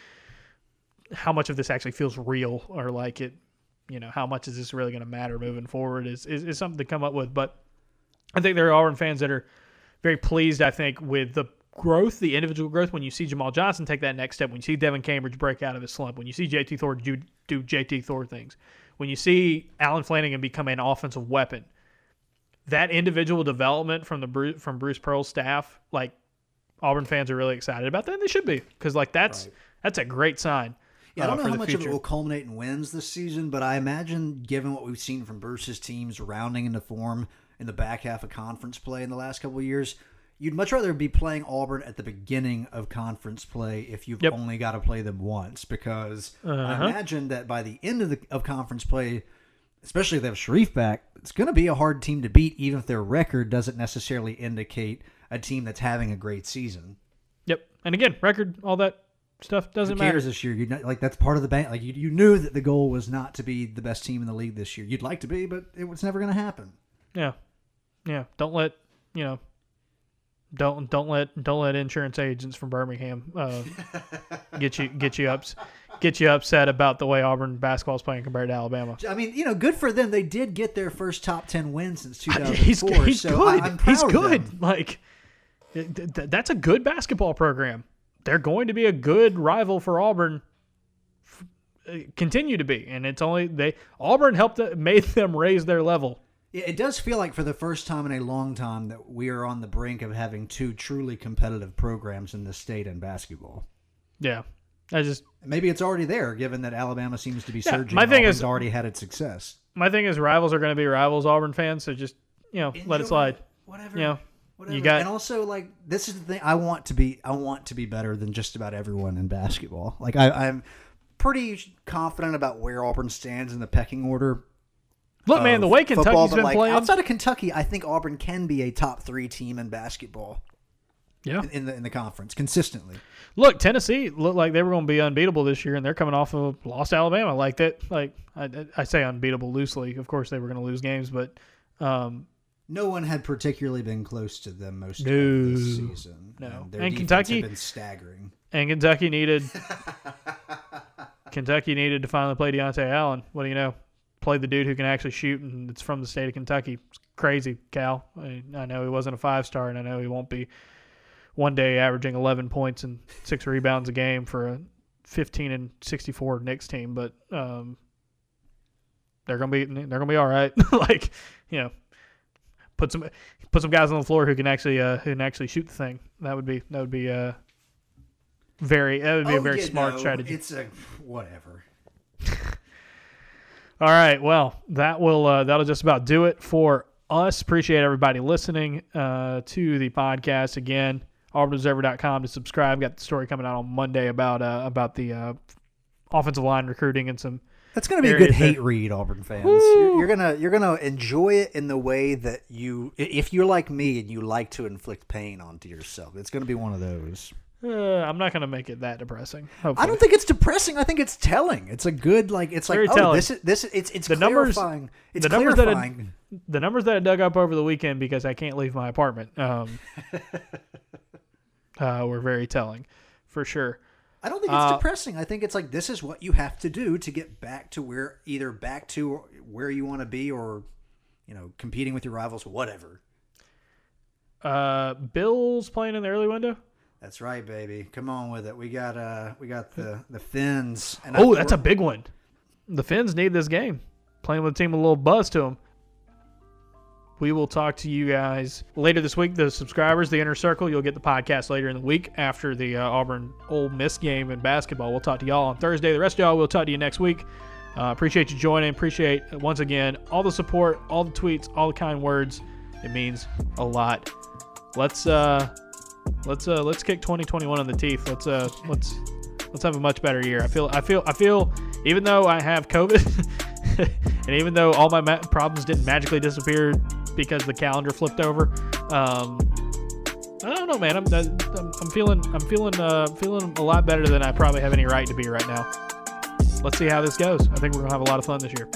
how much of this actually feels real or like it you know, how much is this really going to matter moving forward is, is is something to come up with, but I think there are fans that are very pleased, I think, with the growth, the individual growth. When you see Jamal Johnson take that next step, when you see Devan Cambridge break out of his slump, when you see JT Thor do, do JT Thor things, when you see Allen Flanigan become an offensive weapon, that individual development from the Bruce, from Bruce Pearl's staff, like Auburn fans are really excited about that. And they should be because like that's Right. that's a great sign. Yeah, I don't uh, know how the much of it will culminate in wins this season, but I imagine, given what we've seen from Bruce's teams rounding into form in the back half of conference play in the last couple of years, you'd much rather be playing Auburn at the beginning of conference play if you've Yep. only got to play them once. Because I Uh-huh. imagine that by the end of the of conference play, especially if they have Sharife back, it's going to be a hard team to beat, even if their record doesn't necessarily indicate a team that's having a great season. Yep. And again, record, all that stuff doesn't Who matter. this year? You like that's part of the bank. Like you, you knew that the goal was not to be the best team in the league this year. You'd like to be, but it was never going to happen. Yeah, yeah. Don't let you know. Don't don't let don't let insurance agents from Birmingham uh, [laughs] get you get you ups get you upset about the way Auburn basketball is playing compared to Alabama. I mean, you know, good for them. They did get their first top ten win since 2004. [laughs] He's he's so good. I, he's good. Like th- th- that's a good basketball program. They're going to be a good rival for Auburn. f- uh, Continue to be, and it's only they Auburn helped them- made them raise their level. Yeah, it does feel like for the first time in a long time that we are on the brink of having two truly competitive programs in the state in basketball. Yeah, I just Maybe it's already there, given that Alabama seems to be Yeah, surging. my thing Auburn's is- already had its success. my thing is rivals are going to be rivals Auburn fans, so just you know let it slide. Whatever. You know, Whatever. you got and also like this is the thing I want to be I want to be better than just about everyone in basketball. Like I, I'm pretty confident about where Auburn stands in the pecking order. Look, man. The way football, Kentucky's but, been like, playing, outside of Kentucky, I think Auburn can be a top three team in basketball yeah. in the in the conference consistently. Look, Tennessee looked like they were going to be unbeatable this year, and they're coming off of lost Alabama. Like that, like I, I say unbeatable loosely. Of course, they were going to lose games, but um, No one had particularly been close to them most No. of this season. No. their And Kentucky- been staggering. and Kentucky needed [laughs] Kentucky needed to finally play Dontaie Allen. What do you know? Play the dude who can actually shoot, and it's from the state of Kentucky. It's crazy, Cal. I, I know he wasn't a five star, and I know he won't be one day averaging 11 points and six rebounds a game for a 15 and 64 Knicks team, but um, they're gonna be they're gonna be all right. [laughs] like you know, put some put some guys on the floor who can actually uh, who can actually shoot the thing. That would be that would be uh very that would be a Oh, very yeah, smart no, strategy. It's a whatever. [laughs] All right. Well, that will uh, that'll just about do it for us. Appreciate everybody listening uh, to the podcast again. AuburnObserver.com to subscribe. Got the story coming out on Monday about uh, about the uh, offensive line recruiting and some That's going to be a good hate read, Auburn fans. You're, you're gonna you're gonna enjoy it in the way that you, if you're like me and you like to inflict pain onto yourself, it's going to be one of those. Uh, I'm not gonna make it that depressing. Hopefully. I don't think it's depressing. I think it's telling. It's a good like. It's like Very oh, this is this. is- It's it's The numbers- clarifying. It's the numbers that I- the numbers that I dug up over the weekend because I can't leave my apartment um, [laughs] uh, were very telling, for sure. I don't think it's Uh, depressing. I think it's like this is what you have to do to get back to where either back to where you want to be or you know competing with your rivals, whatever. Uh, Bills playing in the early window. That's right, baby. Come on with it. We got uh we got the the fins. And Oh, that's a big one. The Fins need this game. Playing with a team with a little buzz to them. We will talk to you guys later this week. The subscribers, the inner circle, you'll get the podcast later in the week after the uh, Auburn Ole Miss game in basketball. We'll talk to y'all on Thursday. The rest of y'all, we'll talk to you next week. Uh, appreciate you joining. Appreciate uh, once again all the support, all the tweets, all the kind words. It means a lot. Let's uh, let's uh, let's kick 2021 in the teeth. Let's uh, let's let's have a much better year. I feel I feel I feel even though I have COVID [laughs] and even though all my ma- problems didn't magically disappear because the calendar flipped over, um, I don't know, man. I'm I'm, I'm feeling I'm feeling uh, feeling a lot better than I probably have any right to be right now. Let's see how this goes. I think we're gonna have a lot of fun this year.